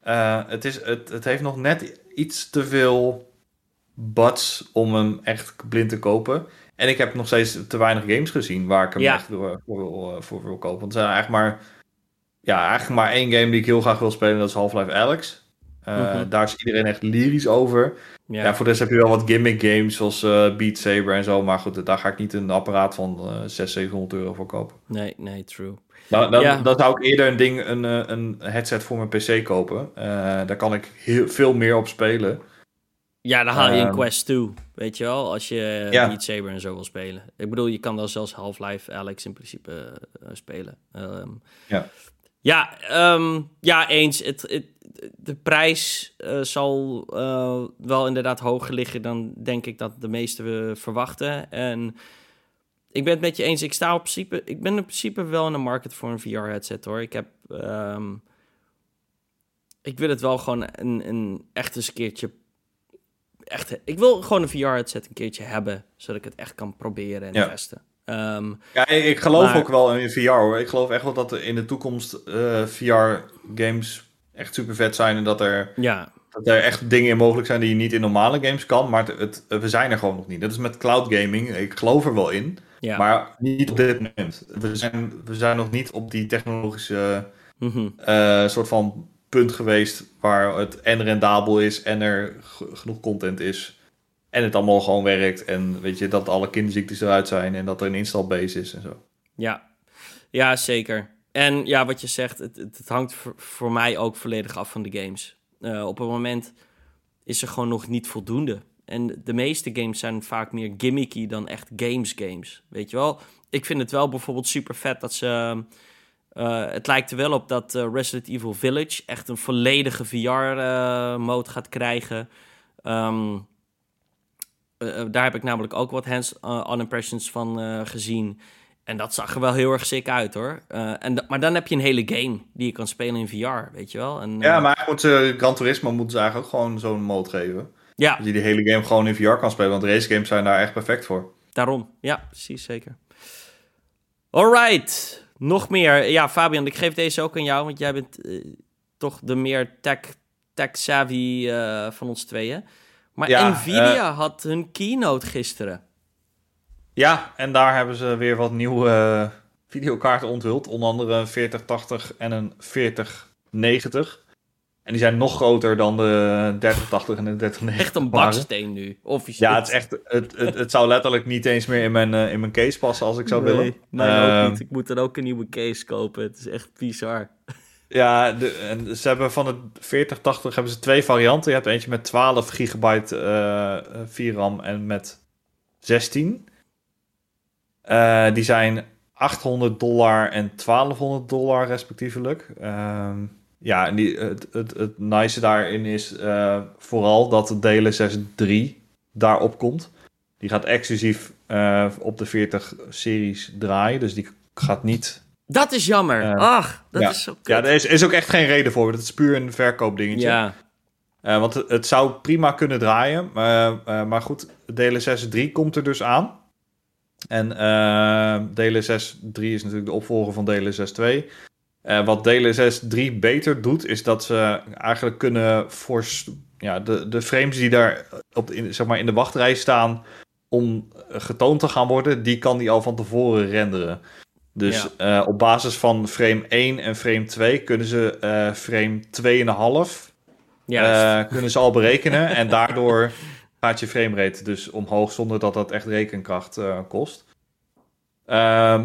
eh, het, is, het, het heeft nog net iets te veel buds om hem echt blind te kopen. En ik heb nog steeds te weinig games gezien waar ik hem Ja. echt voor, voor, wil, eh, voor wil kopen. Want er zijn eigenlijk maar, ja, eigenlijk maar één game die ik heel graag wil spelen. Dat is Half-Life Alex. Eh, Mhm. Daar is iedereen echt lyrisch over. Ja. Ja, voor de rest heb je wel wat gimmick games zoals eh, Beat Saber en zo. Maar goed, daar ga ik niet een apparaat van eh 600, 700 euro voor kopen. Nee, nee, true. Nou, dan, Ja. dan zou ik eerder een ding, een, eh, een headset voor mijn PC kopen. Eh, daar kan ik heel, veel meer op spelen. Ja, dan haal je een Ehm, Quest 2, weet je wel, als je Ja. Beat Saber en zo wil spelen. Ik bedoel, je kan dan zelfs Half-Life Alex in principe spelen. Ehm, Ja. Ja, ehm, ja, eens. Het, het, de prijs eh, zal eh, wel inderdaad hoger liggen dan denk ik dat de meesten eh, verwachten. En ik ben het met je eens. Ik sta op principe, ik ben in principe wel in de market voor een VR-headset hoor. Ik heb, ehm, ik wil het wel gewoon een, een echt eens een keertje, echt, ik wil gewoon een VR-headset een keertje hebben, zodat ik het echt kan proberen en Ja. testen. Ehm, Ja, ik geloof Maar- ook wel in VR hoor. Ik geloof echt wel dat er in de toekomst VR-games echt super vet zijn. En dat er, ja, dat er echt dingen in mogelijk zijn die je niet in normale games kan. Maar het, het- we zijn er gewoon nog niet. Dat is met cloud gaming. Ik geloof er wel in. ja. Maar niet op dit moment. We zijn, we zijn nog niet op die technologische Mhm. eh, soort van punt geweest waar het en rendabel is en er genoeg content is. En het allemaal gewoon werkt. En weet je, dat alle kinderziektes eruit zijn en dat er een install base is en zo. Ja, ja zeker. En ja, wat je zegt, het, het, hangt voor, mij ook volledig af van de games. Eh, op het moment is er gewoon nog niet voldoende. En de meeste games zijn vaak meer gimmicky dan echt games games. Weet je wel? Ik vind het wel bijvoorbeeld super vet dat ze... eh, het lijkt er wel op dat eh, Resident Evil Village echt een volledige VR-mode gaat krijgen. Ehm, eh, eh, daar heb ik namelijk ook wat hands-on impressions van gezien. En dat zag er wel heel erg sick uit hoor. Eh, en maar dan heb je een hele game die je kan spelen in VR, weet je wel. En, Ja, eh, maar moet, eh, Gran Turismo moeten ze eigenlijk ook gewoon zo'n mode geven. ja, Dat je die hele game gewoon in VR kan spelen. Want race games zijn daar echt perfect voor. daarom. Ja, precies, zeker. Alright, nog meer. Ja, Fabian, ik geef deze ook aan jou, want jij bent toch de meer tech, tech-savvy eh, van ons tweeën. Maar Ja, Nvidia had hun keynote gisteren. Ja, en daar hebben ze weer wat nieuwe eh, videokaarten onthuld. Onder andere een 4080 en een 4090. En die zijn nog groter dan de 3080 en de 3090. Echt een baksteen nu, officieel. Ja, het, is echt, het, het, het zou letterlijk niet eens meer in mijn, eh, in mijn case passen als ik zou nee, willen. Nee, Ehm, ook niet. Ik moet dan ook een nieuwe case kopen. Het is echt bizar. Ja, de, en ze hebben van de 4080 hebben ze twee varianten. Je hebt eentje met 12 gigabyte eh, VRAM en met 16. Eh, die zijn 800 dollar en 1200 dollar respectievelijk. Ehm, ja, en die, het, het, het nice daarin is eh, vooral dat de DLSS 3 daarop komt. Die gaat exclusief eh, op de 40 series draaien. Dus die gaat niet Dat is jammer. Ach, dat ja. is zo kut. Ja, er is, is ook echt geen reden voor. Dat is puur een verkoopdingetje. Ja, want het, het zou prima kunnen draaien. maar maar goed, DLSS 3 komt er dus aan. En eh, DLSS 3 is natuurlijk de opvolger van DLSS 2. Eh, wat DLSS 3 beter doet, is dat ze eigenlijk kunnen voor ja, de, de frames die daar op in, zeg maar in de wachtrij staan om getoond te gaan worden, die kan die al van tevoren renderen. Dus eh, op basis van frame 1 en frame 2 kunnen ze eh frame 2,5 Juist. eh, kunnen ze al berekenen. en daardoor (laughs) gaat je framerate dus omhoog zonder dat dat echt rekenkracht eh, kost. Ehm,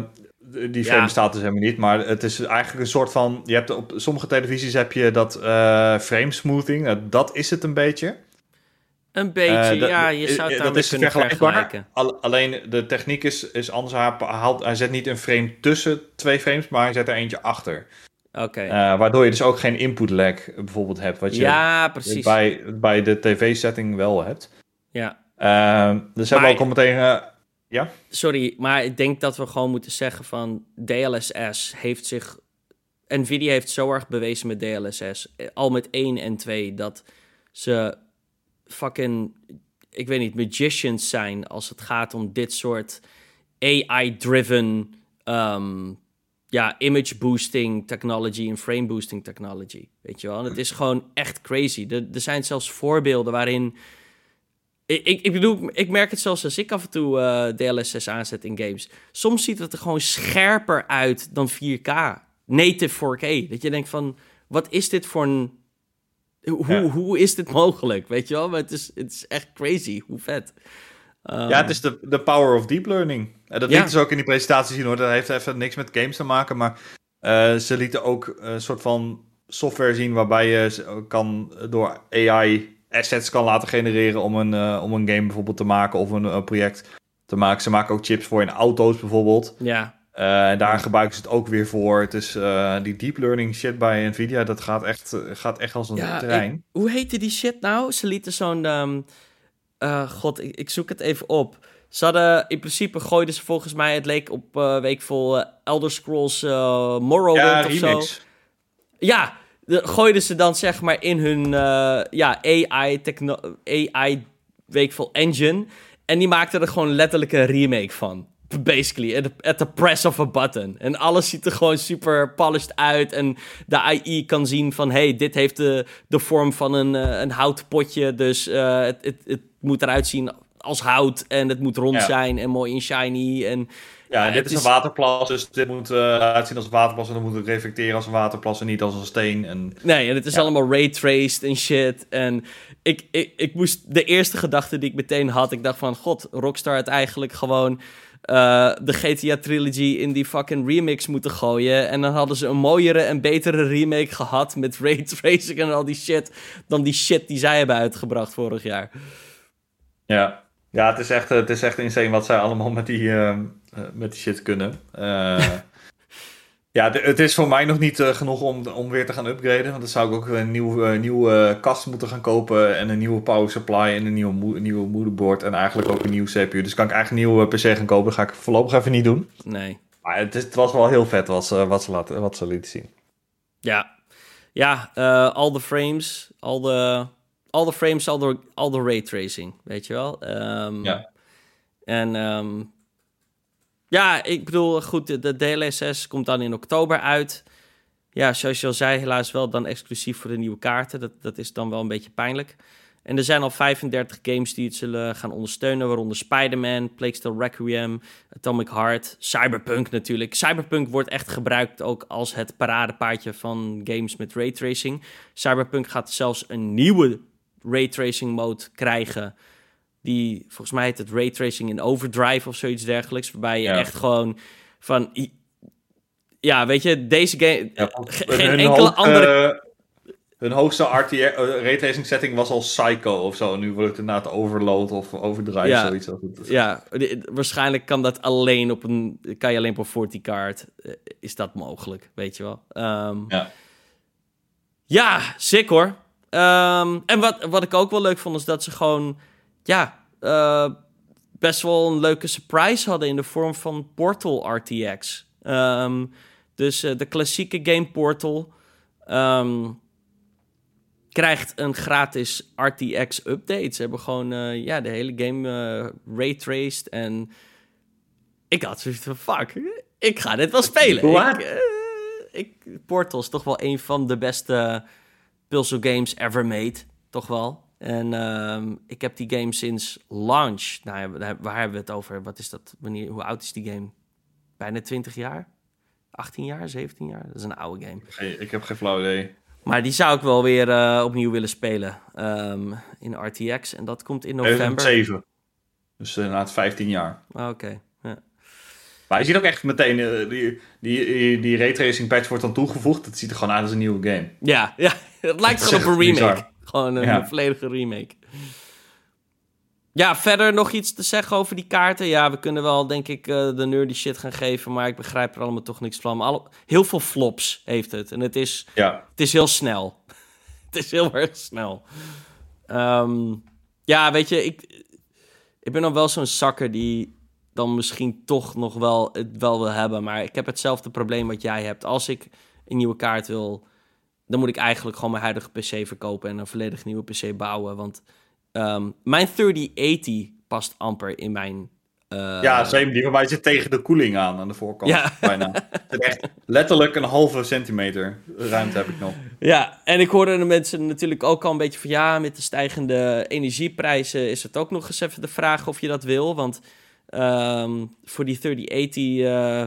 die frame Ja. bestaat dus helemaal niet, maar het is eigenlijk een soort van... Je hebt op sommige televisies heb je dat eh frame smoothing, Eh, dat is het een beetje. Een beetje, dat- ja, je zou het dat is kunnen vergelijkbaar. vergelijken. Al- alleen de techniek is, is anders. Hij, haalt, hij zet niet een frame tussen twee frames, maar hij zet er eentje achter. Oké. Waardoor je dus ook geen input lag bijvoorbeeld hebt. Wat je Ja, precies. bij, bij de tv-setting wel hebt. Ja. Ehm, dus hebben we ook al meteen... eh, Sorry, maar ik denk dat we gewoon moeten zeggen van DLSS heeft zich... Nvidia heeft zo erg bewezen met DLSS, eh, al met 1 en 2, dat ze fucking, ik weet niet, magicians zijn als het gaat om dit soort AI-driven ehm, ja, image boosting technology en frame boosting technology. Weet je wel? En het is gewoon echt crazy. Er, er zijn zelfs voorbeelden waarin. Ik, ik, ik bedoel, ik merk het zelfs als ik af en toe eh, DLSS aanzet in games. Soms ziet het er gewoon scherper uit dan 4K. Native 4K. Dat je denkt van, wat is dit voor een... Hoe, Ja. hoe is dit mogelijk? Weet je wel? Maar het is, het is echt crazy. Hoe vet. Ehm, ja, het is de, de power of deep learning. En dat Ja. lieten ze ook in die presentatie zien hoor. Dat heeft even niks met games te maken. Maar eh, ze lieten ook een soort van software zien waarbij je kan door AI assets kan laten genereren om een, eh, om een game bijvoorbeeld te maken of een eh, project te maken. Ze maken ook chips voor in auto's bijvoorbeeld. Ja, Eh, daar gebruiken ze het ook weer voor. Het is eh, die deep learning shit bij Nvidia, dat gaat echt, gaat echt als een Ja, trein. hoe heette die shit nou? Ze lieten zo'n. ehm, eh, God, ik, ik zoek het even op. Ze hadden in principe gooiden ze volgens mij, het leek op week vol Elder Scrolls Morrowind Ja, of zo. Ja, de, gooiden ze dan zeg maar in hun eh, ja, AI, techno AI weekvol engine. En die maakten er gewoon letterlijk een remake van. Basically, at the, at the press of a button. En alles ziet er gewoon super polished uit. En de AI kan zien van... hey, dit heeft de, de vorm van een, eh, een houtpotje. Dus eh, het, het, het moet eruit zien als hout. En het moet rond Ja. zijn en mooi en shiny. En Ja, Ja, dit is is- een waterplas, dus dit moet eh uitzien als een waterplas en dan moet het reflecteren als een waterplas en niet als een steen. En Nee, en het is Ja. allemaal ray-traced en shit. En ik, ik, ik moest... De eerste gedachte die ik meteen had... Ik dacht van... God, Rockstar had eigenlijk gewoon... eh, de GTA-trilogy in die fucking remix moeten gooien. En dan hadden ze een mooiere en betere remake gehad... met (laughs) ray-tracing en al die shit... dan die shit die zij hebben uitgebracht vorig jaar. ja, ja het, is echt, het is echt insane wat zij allemaal met die, ehm, eh, met die shit kunnen. Eh, (laughs) ja, de- het is voor mij nog niet eh, genoeg om, om weer te gaan upgraden. Want dan zou ik ook een nieuw, eh, nieuwe kast moeten gaan kopen. En een nieuwe power supply en een nieuwe, moe- nieuwe moederbord. En eigenlijk ook een nieuwe CPU. Dus kan ik eigenlijk een nieuwe PC gaan kopen. Dat ga ik voorlopig even niet doen. Nee. Maar het, is, het was wel heel vet wat ze, wat ze, laten, wat ze lieten zien. Ja. Ja, eh, al de frames... Al de... Al de frames, al de, al de ray-tracing, weet je wel? Ehm, Ja. En ehm, ja, ik bedoel, goed, de, DLSS komt dan in oktober uit. Ja, zoals je al zei, helaas wel dan exclusief voor de nieuwe kaarten. Dat, dat is dan wel een beetje pijnlijk. En er zijn al 35 games die het zullen gaan ondersteunen, waaronder Spider-Man, Plague Requiem, Atomic Heart, Cyberpunk natuurlijk. Cyberpunk wordt echt gebruikt ook als het paradepaardje van games met raytracing. Cyberpunk gaat zelfs een nieuwe raytracing mode krijgen die volgens mij heet het raytracing in overdrive of zoiets dergelijks, waarbij je Ja. echt gewoon van ja, weet je, deze game Ja, hun- geen hun enkele hoogste- andere Hun hoogste RTR, eh, raytracing setting was al Psycho of zo. Nu wordt het inderdaad Overload of Overdrive, Ja. zoiets. Ja, waarschijnlijk kan dat alleen op een kan je alleen op een 40 kaart eh, is dat mogelijk, weet je wel. Ehm, Ja. Ja, sick hoor. Ehm, en wat, wat ik ook wel leuk vond, is dat ze gewoon, ja, eh, best wel een leuke surprise hadden in de vorm van Portal RTX. Ehm, dus eh, de klassieke game Portal ehm, krijgt een gratis RTX update. Ze hebben gewoon eh, ja, de hele game raytraced en ik had zoiets van, fuck, ik ga dit wel spelen. Ik, ik, Portal is toch wel een van de beste puzzle games ever made, toch wel. En ehm, ik heb die game sinds launch. Nou, waar- hebben we het over? Wat is dat? Wanneer, hoe oud is die game? Bijna 20 jaar? 18 jaar, 17 jaar? Dat is een oude game. Geen- ik heb geen flauw idee. Maar die zou ik wel weer eh, opnieuw willen spelen ehm, in RTX. En dat komt in november. 7. Dus uh, na het 15 jaar. Ah, Oké. Ja. Maar je ziet ook echt meteen, uh, die, die, die raytracing patch wordt dan toegevoegd. Het ziet er gewoon uit als een nieuwe game. Ja, ja (laughs) het lijkt gewoon op een remake. bizar. Gewoon een, Ja. volledige remake. Ja, verder nog iets te zeggen over die kaarten. Ja, we kunnen wel, denk ik, eh, de nerdy shit gaan geven. Maar ik begrijp er allemaal toch niks van. Alle, heel veel flops heeft het. En het is, Ja, het is heel snel. (laughs) het is heel erg snel. Ehm, ja, weet je, ik, ik ben dan wel zo'n zakker die dan misschien toch nog wel het wel wil hebben. Maar ik heb hetzelfde probleem wat jij hebt. Als ik een nieuwe kaart wil, dan moet ik eigenlijk gewoon mijn huidige PC verkopen en een volledig nieuwe PC bouwen. Want ehm, mijn 3080 past amper in mijn. eh, ja same. Die van mij zit tegen de koeling aan, aan de voorkant. Ja. Bijna. (laughs) Het is echt letterlijk een halve centimeter ruimte heb ik nog. Ja, en ik hoorde de mensen natuurlijk ook al een beetje van ja, met de stijgende energieprijzen is het ook nog eens even de vraag of je dat wil. Want ehm, voor die 3080 eh,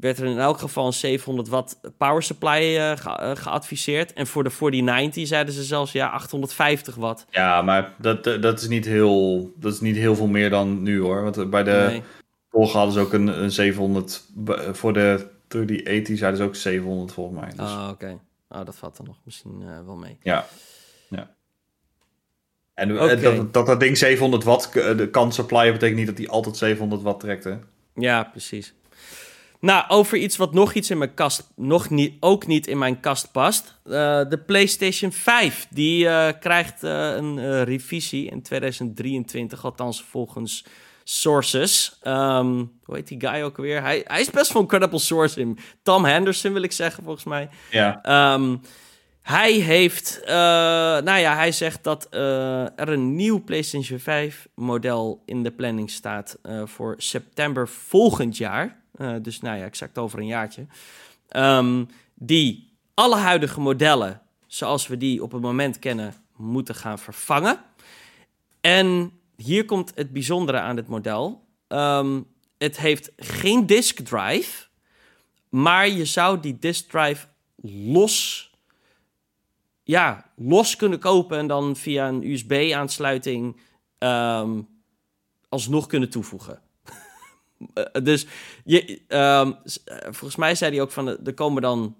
werd er in elk geval een 700 watt power supply eh, ge- eh, geadviseerd. En voor de 4090 zeiden ze zelfs ja, 850 watt. Ja, maar dat, eh, dat, is niet heel, dat is niet heel veel meer dan nu hoor. Want bij de Nee. vorige hadden ze ook een, een 700. be- Voor de 3080 zeiden ze ook 700 volgens mij. Dus, Ah, oké. Oh, dat valt er nog misschien wel mee. Ja. ja. En Oké. dat, dat dat ding 700 watt kan supplyen betekent niet dat hij altijd 700 watt trekt. Hè? Ja, precies. Nou, over iets wat nog iets in mijn kast, nog niet, ook niet in mijn kast past. Eh, de PlayStation 5, die eh, krijgt eh, een revisie in 2023, althans volgens sources. Ehm, hoe heet die guy ook weer? Hij, hij is best wel een credible source in. Tom Henderson wil ik zeggen, volgens mij. Ja. Ehm, hij heeft, nou ja, hij zegt dat er een nieuw PlayStation 5 model in de planning staat voor september volgend jaar. Eh, dus nou ja, exact over een jaartje. Ehm, die alle huidige modellen, zoals we die op het moment kennen, moeten gaan vervangen. En hier komt het bijzondere aan dit model. Ehm, het heeft geen disk drive, maar je zou die disk drive los, ja, los kunnen kopen en dan via een USB-aansluiting ehm, alsnog kunnen toevoegen. Eh, dus je, ehm, eh, volgens mij zei hij ook van, eh, er komen dan,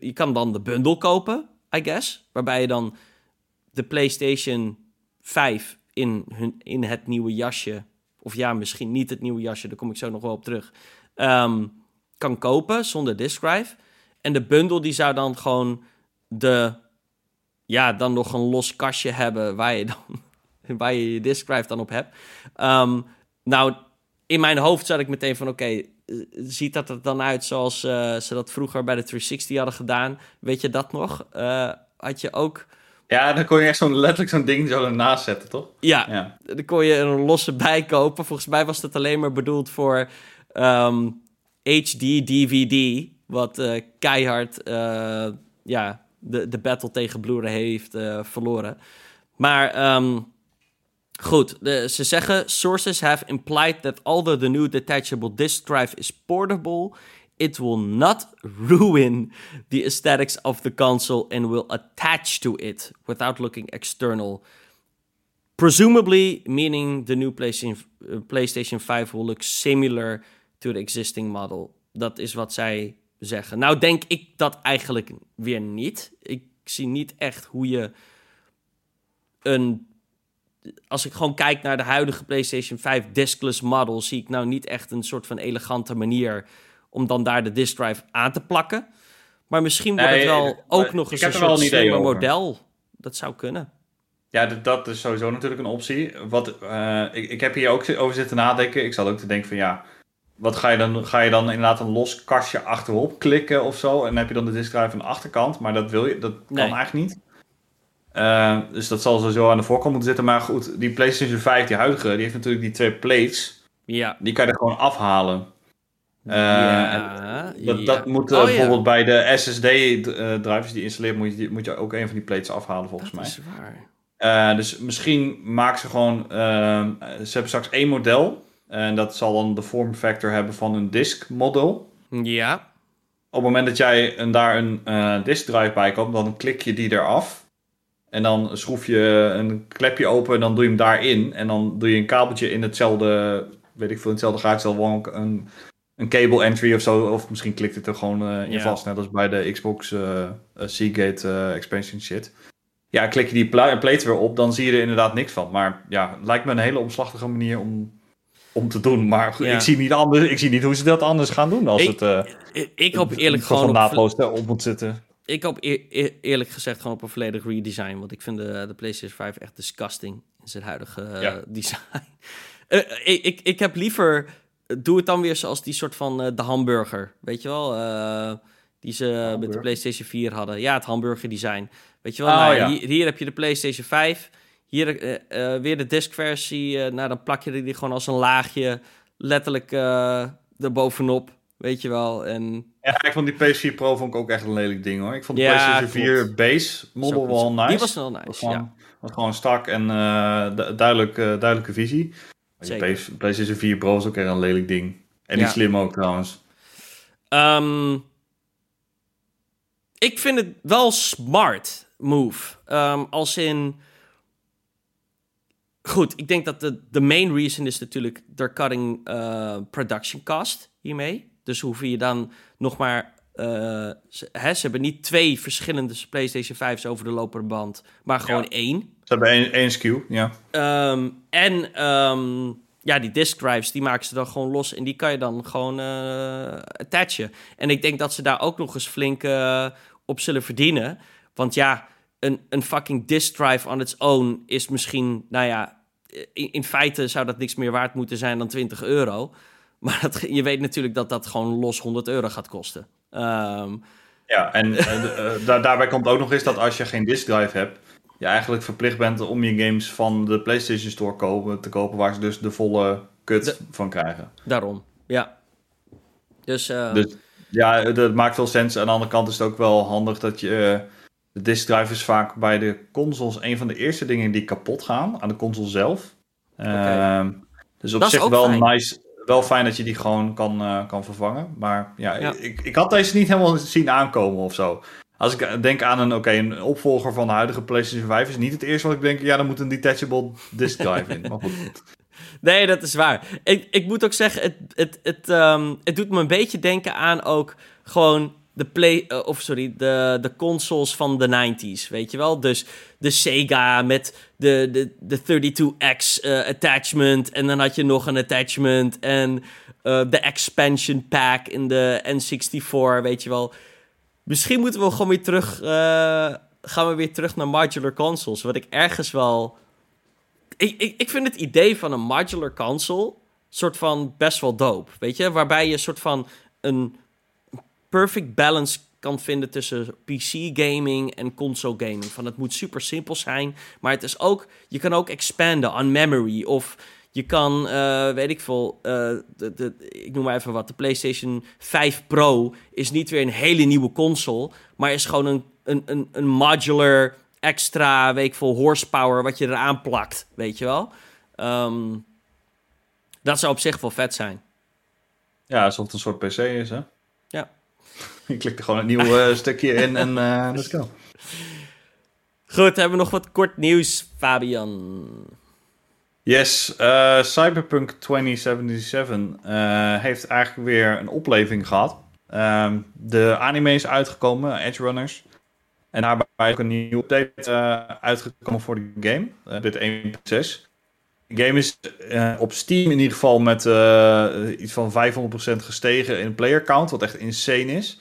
je kan dan de bundle kopen, I guess, waarbij je dan de PlayStation 5 in, hun, in het nieuwe jasje, of ja, misschien niet het nieuwe jasje, daar kom ik zo nog wel op terug, ehm, kan kopen zonder disk drive. En de bundle die zou dan gewoon de, ja, dan nog een los kastje hebben waar je dan, (laughs) waar je je drive dan op hebt. Ehm, nou, in mijn hoofd zat ik meteen van, oké, eh, ziet dat er dan uit zoals eh, ze dat vroeger bij de 360 hadden gedaan? Weet je dat nog? Eh, had je ook, ja, dan kon je echt zo'n letterlijk zo'n ding zo ernaast zetten, toch? ja, Ja. dan kon je een losse bij kopen. Volgens mij was het alleen maar bedoeld voor ehm, HD DVD, wat keihard ja, de, de battle tegen Blu-ray heeft verloren. Maar ehm, goed, ze zeggen: sources have implied that although the new detachable disk drive is portable, it will not ruin the aesthetics of the console and will attach to it without looking external. Presumably meaning the new PlayStation, uh, PlayStation 5 will look similar to the existing model. Dat is wat zij zeggen. Nou denk ik dat eigenlijk weer niet. Ik zie niet echt hoe je een... Als ik gewoon kijk naar de huidige PlayStation 5 diskless model... zie ik nou niet echt een soort van elegante manier... om dan daar de disk drive aan te plakken. Maar misschien wordt Nee, het wel ook nog eens een soort een idee slimmer model. Dat zou kunnen. Ja, dat is sowieso natuurlijk een optie. Wat, eh, ik, ik heb hier ook over zitten nadenken. Ik zat ook te denken van ja, wat ga je dan? Ga je dan inderdaad een los kastje achterop klikken of zo? En dan heb je dan de disk drive aan de achterkant. Maar dat wil je, dat kan eigenlijk niet. Eh, dus dat zal sowieso aan de voorkant moeten zitten. Maar goed, die PlayStation 5, die huidige, die heeft natuurlijk die twee plates. Ja. Die kan je er gewoon afhalen. Eh, ja, Dat, ja. dat moet eh, Oh, ja. bijvoorbeeld bij de SSD-drivers die je installeert, moet je, moet je ook een van die plates afhalen volgens Dat mij. is waar. Dus misschien maken ze gewoon. ehm, ze hebben straks één model. En dat zal dan de form factor hebben van een disk model. Ja. op het moment dat jij een, daar een disk drive bij komt, dan klik je die eraf. En dan schroef je een klepje open en dan doe je hem daarin. En dan doe je een kabeltje in hetzelfde, weet ik veel, hetzelfde gaatje. Wel een, een cable entry of zo. Of misschien klikt het er gewoon uh, in vast, net als bij de Xbox uh, Seagate expansion shit. Ja, klik je die plate weer op, dan zie je er inderdaad niks van. Maar ja, het lijkt me een hele omslachtige manier om om te doen. Maar ik, zie niet anders, ik zie niet hoe ze dat anders gaan doen als ik, het... Uh, ik hoop eerlijk gewoon naadloos op, op moet zitten. Ik hoop eerlijk gezegd gewoon op een volledig redesign. Want ik vind de, de PlayStation 5 echt disgusting in zijn huidige uh, design. (laughs) uh, ik, ik heb liever... Doe het dan weer zoals die soort van de hamburger. Weet je wel? die ze met de PlayStation 4 hadden. Ja, het hamburger design. Weet je wel? Oh, nou, ja. hier, hier heb je de PlayStation 5... Hier uh, weer de diskversie. Uh, nou, dan plak je die gewoon als een laagje letterlijk uh, erbovenop. Weet je wel. En... Ja, ik vond die PS4 Pro vond ik ook echt een lelijk ding hoor. Ik vond de ja, PlayStation 4 Base model wel nice. Die was wel nice, was gewoon, ja. Was gewoon strak en duidelijk, duidelijke visie. Zeker. PlayStation 4 Pro is ook echt een lelijk ding. En die slim ook trouwens. Um, ik vind het wel smart move. Um, als in Goed, ik denk dat de, de main reason is natuurlijk... they're cutting uh, production cost hiermee. Dus hoef je dan nog maar... Uh, ze, hè, ze hebben niet twee verschillende PlayStation 5's over de lopende band... maar gewoon één. Ze hebben één, één SKU, ja. Um, en um, ja, die disk drives, die maken ze dan gewoon los... en die kan je dan gewoon uh, attachen. En ik denk dat ze daar ook nog eens flink uh, op zullen verdienen. Want ja, een, een fucking disk drive on its own is misschien... nou ja, in, in, feite zou dat niks meer waard moeten zijn dan 20 euro. (laughs) Maar dat, je weet natuurlijk dat dat gewoon los 100 euro gaat kosten. Um, ja, en uh, daarbij komt ook nog eens dat als je geen disk drive hebt, je eigenlijk verplicht bent om je games van de PlayStation Store kopen, te kopen, waar ze dus de volle kut van krijgen. Daarom, ja. Dus, uh... dus ja, dat maakt veel sens. Aan de andere kant is het ook wel handig dat je de disk drive is vaak bij de consoles een van de eerste dingen die kapot gaan aan de console zelf. Okay. Uh, dus op zich wel fijn. nice. Wel fijn dat je die gewoon kan, uh, kan vervangen. Maar ja, ja, Ik, ik had deze niet helemaal zien aankomen of zo. Als ik denk aan een, oké, een opvolger van de huidige PlayStation 5 is niet het eerste wat ik denk. Ja, dan moet een detachable disk drive in. Maar goed. (laughs) Nee, dat is waar. Ik, ik moet ook zeggen, het, het, het, um, het doet me een beetje denken aan ook gewoon de play, uh, of sorry, de, de consoles van de 90s, weet je wel? Dus de Sega met de, de, de 32X uh, eh, attachment en dan had je nog een attachment en uh, de expansion pack in de N64, weet je wel? Misschien moeten we gewoon weer terug, uh, gaan we weer terug naar modular consoles, wat ik ergens wel... Ik, ik, ik vind het idee van een modular console soort van best wel dope, weet je? Waarbij je soort van een perfect balance kan vinden tussen PC gaming en console gaming. Van het moet super simpel zijn, maar het is ook je kan ook expanden on memory of je kan, uh, weet ik veel, de, ik noem maar even wat, de PlayStation 5 Pro is niet weer een hele nieuwe console, maar is gewoon een, een, een, een modular extra, weet ik veel, horsepower wat je eraan plakt, weet je wel. Um, dat zou op zich wel vet zijn. Ja, alsof het een soort PC is, hè? (laughs) Je klikt er gewoon een nieuw uh, stukje in en uh, (laughs) let's go. Goed, hebben we nog wat kort nieuws, Fabian? Yes, uh, Cyberpunk 2077 heeft eigenlijk weer een opleving gehad. Um, de anime is uitgekomen, Edge Runners. En daarbij ook een nieuwe update uitgekomen voor de game, dit 1.6. De game is uh, op Steam in ieder geval met uh, iets van 500% gestegen in player count, wat echt insane is.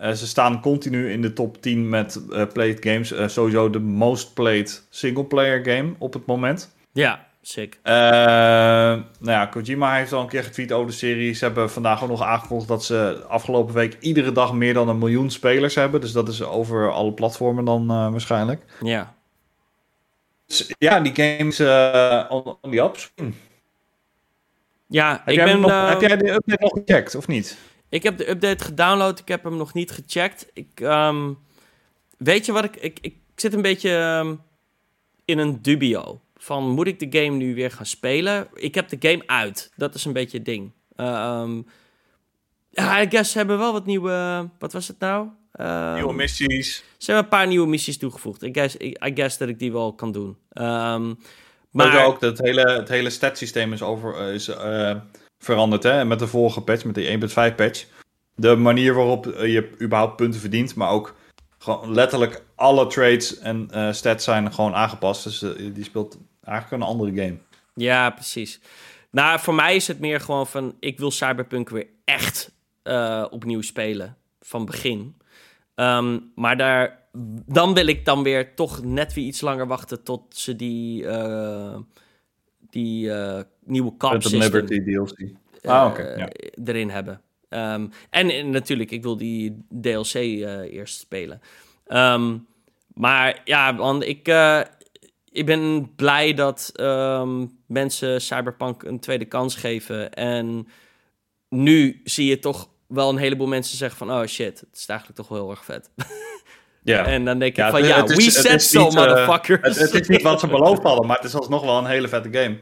Uh, ze staan continu in de top 10 met played games. sowieso de most played single player game op het moment. Ja, sick. nou ja, Kojima heeft al een keer getweet over de serie. Ze hebben vandaag ook nog aangekondigd dat ze afgelopen week iedere dag meer dan een miljoen spelers hebben. Dus dat is over alle platformen dan waarschijnlijk. Ja. Ja, die games on, on the upswing. Ja, heb ik ben... Nog, heb jij de update nog gecheckt, of niet? Ik heb de update gedownload, ik heb hem nog niet gecheckt. Ik, um, weet je wat ik... Ik, ik zit een beetje um, in een dubio. Van, moet ik de game nu weer gaan spelen? Ik heb de game uit. Dat is een beetje het ding. Uh, um, Ja, I guess ze hebben wel wat nieuwe... Wat was het nou? Ehm, Nieuwe missies. Ze hebben een paar nieuwe missies toegevoegd. I guess, I, I guess dat ik die wel kan doen. Ehm, Maar ook dat het hele, het hele statsysteem is, over, is eh, veranderd. Hè? Met de vorige patch, met de 1.5 patch. De manier waarop eh, je überhaupt punten verdient, maar ook gewoon letterlijk alle trades en eh, stats zijn gewoon aangepast. Dus eh, die speelt eigenlijk een andere game. Ja, precies. Nou, voor mij is het meer gewoon van... Ik wil Cyberpunk weer echt opnieuw spelen. Van begin. Ehm, maar daar, dan wil ik dan weer toch net weer iets langer wachten... tot ze die, die nieuwe cop de system Liberty DLC. eh, Ah, oké, ja. erin hebben. Ehm, en, en natuurlijk, ik wil die DLC eh, eerst spelen. Ehm, maar ja, want ik, eh, ik ben blij dat ehm, mensen Cyberpunk een tweede kans geven. En nu zie je toch wel een heleboel mensen zeggen van... oh shit, het is eigenlijk toch wel heel erg vet. Ja. (laughs) En dan denk ik Ja, van het- ja, het is- we said so, eh, motherfuckers. Het, het is niet wat ze (laughs) beloofd hadden, maar het is alsnog wel een hele vette game.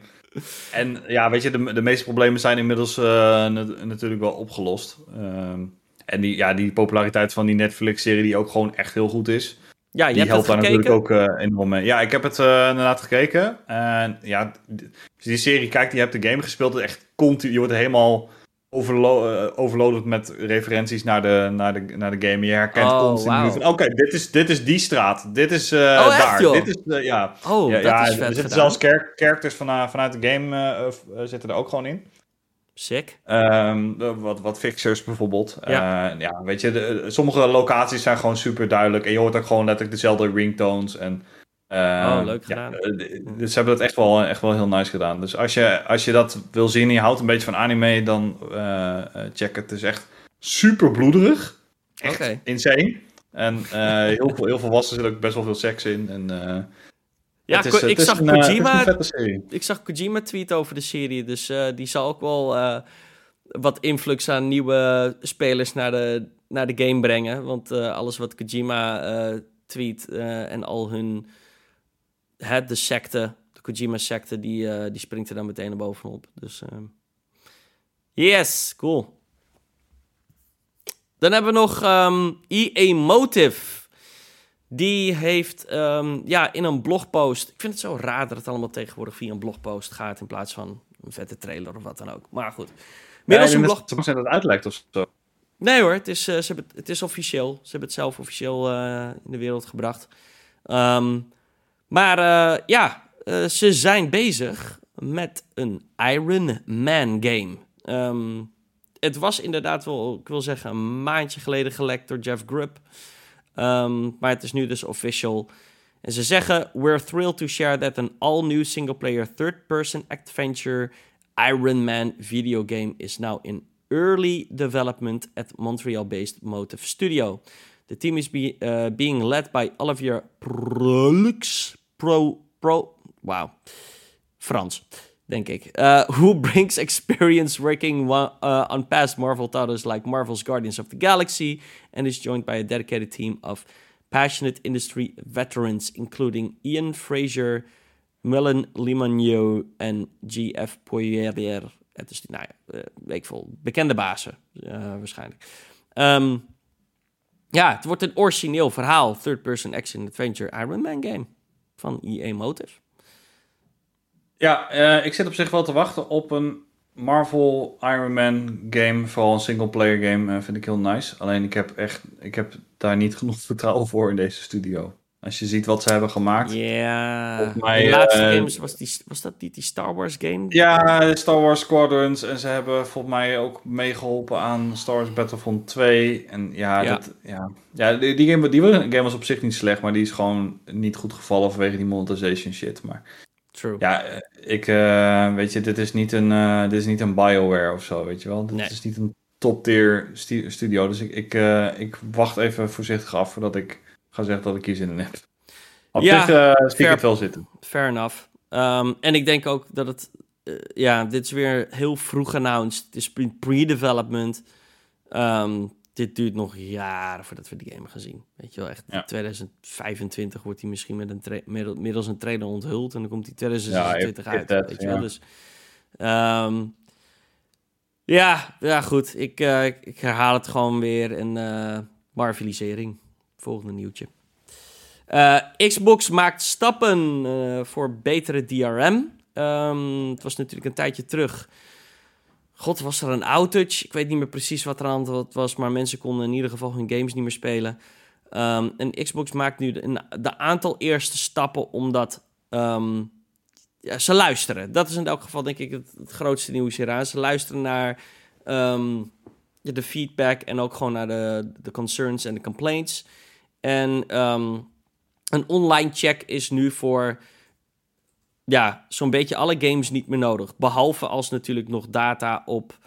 En ja, weet je, de, de meeste problemen zijn inmiddels eh, nat- natuurlijk wel opgelost. Ehm, en die, ja, die populariteit van die Netflix-serie, die ook gewoon echt heel goed is, ja, je die hebt helpt daar natuurlijk ook eh, enorm mee. Ja, ik heb het eh, inderdaad gekeken. En ja, als je die serie kijkt, je hebt de game gespeeld, echt continu, je wordt helemaal overlo eh, overloaded met referenties naar de, naar de, naar de game. Je herkent Oh, continu van, oké, dit, is, dit is die straat, dit is eh, Oh, daar, dit is, eh, ja. Oh, ja, dat ja, is er vet zitten gedaan. zelfs char- characters vana- vanuit de game zitten er ook gewoon in. Sick. Ehm, wat, wat fixers bijvoorbeeld. Ja. Ja, weet je, de- sommige locaties zijn gewoon super duidelijk. En je hoort ook gewoon letterlijk dezelfde ringtones. En, Oh, leuk ja, gedaan. eh, dus ze hebben dat echt wel, echt wel heel nice gedaan. Dus als je, als je dat wil zien en je houdt een beetje van anime, dan eh, eh, check het. Het is echt super bloederig. Echt insane. En heel, veel, heel veel was, er zit ook best wel veel seks in. En, Ja, is- ik zag een, Kojima ik zag Kojima tweet over de serie, dus die zal ook wel wat influx aan nieuwe spelers naar de, naar de game brengen. Want alles wat Kojima tweet en al hun, hè, de secte, de Kojima-secte, die, eh, die springt er dan meteen naar bovenop. Dus ehm, yes, cool. Dan hebben we nog ehm EA Motive. Die heeft ehm, ja, in een blogpost. Ik vind het zo raar dat het allemaal tegenwoordig via een blogpost gaat. In plaats van een vette trailer of wat dan ook. Maar goed. Middels Ja, een en blog. Ze dat het uitlekt of zo. Nee hoor, het is, eh, ze hebben, het- het is officieel. Ze hebben het zelf officieel eh, in de wereld gebracht. Maar eh, ja, eh, ze zijn bezig met een Iron Man game. Ehm, het was inderdaad wel, ik wil zeggen, een maandje geleden gelekt door Jeff Grubb. Ehm, maar het is nu dus official. En ze zeggen: We're thrilled to share that an all-new single-player third-person adventure Iron Man video game is now in early development at Montreal-based Motive Studio. The team is be, uh, being led by Olivier Prolux. Pro, pro, wow. Frans, denk ik. Uh, who brings experience working uh, on past Marvel titles like Marvel's Guardians of the Galaxy and is joined by a dedicated team of passionate industry veterans, including Ian Fraser, Millen Limagno en G.F. Poirier. Het is, nou ja, ik veel, bekende bazen waarschijnlijk. Um, ja, het wordt een origineel verhaal, third-person action-adventure Iron Man game van EA Motive. Ja, uh, ik zit op zich wel te wachten op een Marvel Iron Man game. Vooral een single-player game uh, vind ik heel nice. Alleen ik heb echt, ik heb daar niet genoeg vertrouwen voor in deze studio. Als je ziet wat ze hebben gemaakt. Ja, mij, de laatste uh, games, was, die, was dat niet die Star Wars game? Ja, Star Wars Squadrons. En ze hebben volgens mij ook meegeholpen aan Star Wars Battlefront 2. En ja, Ja. Dat, ja. ja die, die, game, die game was op zich niet slecht. Maar die is gewoon niet goed gevallen vanwege die monetization shit. Maar True. ja, eh, ik, uh, weet je, dit is niet een, uh, dit is niet een BioWare of zo, weet je wel. Dit Nee. is niet een top tier stu studio. Dus ik, ik, ik wacht even voorzichtig af voordat ik ga zeggen dat ik hier zin in heb. Op Ja, zich uh, zie ik fair- het wel zitten. Fair enough. Um, en ik denk ook dat het... eh, ja, dit is weer heel vroeg announced. Het is pre- pre-development. Um, dit duurt nog jaren voordat we die game gaan zien. Weet je wel, echt Ja. 2025 wordt hij misschien met een middel- middels een trailer onthuld. En dan komt hij 2026 Ja, uit. that, weet je wel, ja. dus... Um, Ja, ja goed. Ik, uh, ik herhaal het gewoon weer. En uh, marvelisering. Volgende nieuwtje. Uh, Xbox maakt stappen voor betere DRM. Um, het was natuurlijk een tijdje terug. God, was er een outage? Ik weet niet meer precies wat er aan het was, maar mensen konden in ieder geval hun games niet meer spelen. Um, en Xbox maakt nu de, aantal eerste stappen omdat um, ja, ze luisteren. Dat is in elk geval denk ik het, grootste nieuws hieraan. Ze luisteren naar de feedback en ook gewoon naar de, de concerns en de complaints. En um, een online check is nu voor ja, zo'n beetje alle games niet meer nodig. Behalve als natuurlijk nog data op.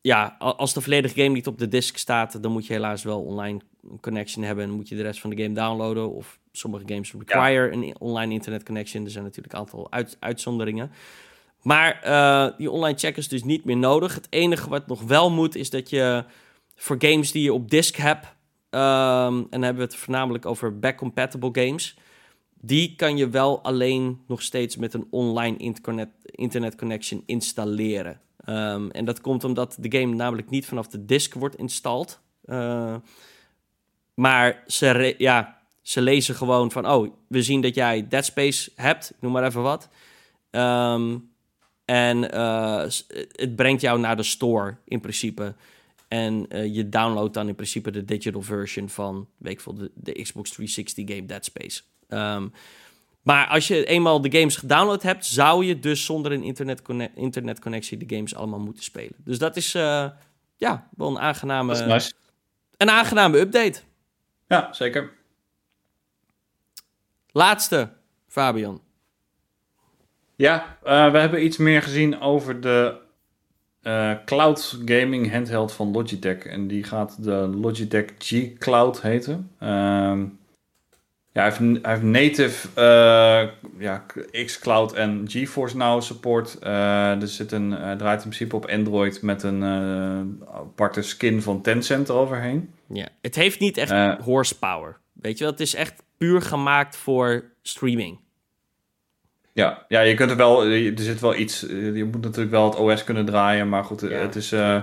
Ja, als de volledige game niet op de disk staat, dan moet je helaas wel online connection hebben en moet je de rest van de game downloaden. Of sommige games require een online internet connection. Er zijn natuurlijk een aantal uitzonderingen. Maar uh, die online check is dus niet meer nodig. Het enige wat nog wel moet, is dat je voor games die je op disk hebt, um, en dan hebben we het voornamelijk over back-compatible games, die kan je wel alleen nog steeds met een online internet, internet connection installeren. Um, en dat komt omdat de game namelijk niet vanaf de disk wordt installed. Uh, maar ze, ja, ze lezen gewoon van, oh, we zien dat jij Dead Space hebt, noem maar even wat. En uh, het brengt jou naar de store in principe. En uh, je downloadt dan in principe de digital version van, weet ik veel, de, de Xbox 360 game Dead Space. Um, maar als je eenmaal de games gedownload hebt, zou je dus zonder een internet internetconnectie de games allemaal moeten spelen. Dus dat is uh, ja, wel een aangename, nice. een aangename update. Ja, zeker. Laatste, Fabian. Ja, uh, we hebben iets meer gezien over de uh, cloud gaming handheld van Logitech. En die gaat de Logitech G Cloud heten. Uh, ja, hij heeft, hij heeft native uh, ja, xCloud en GeForce Now support. er zit een, draait in principe op Android met een aparte skin van Tencent eroverheen. Ja, het heeft niet echt horsepower. Weet je wel, het is echt puur gemaakt voor streaming. Ja, ja, je kunt er wel, er zit wel iets, je moet natuurlijk wel het OS kunnen draaien, maar goed, het is uh,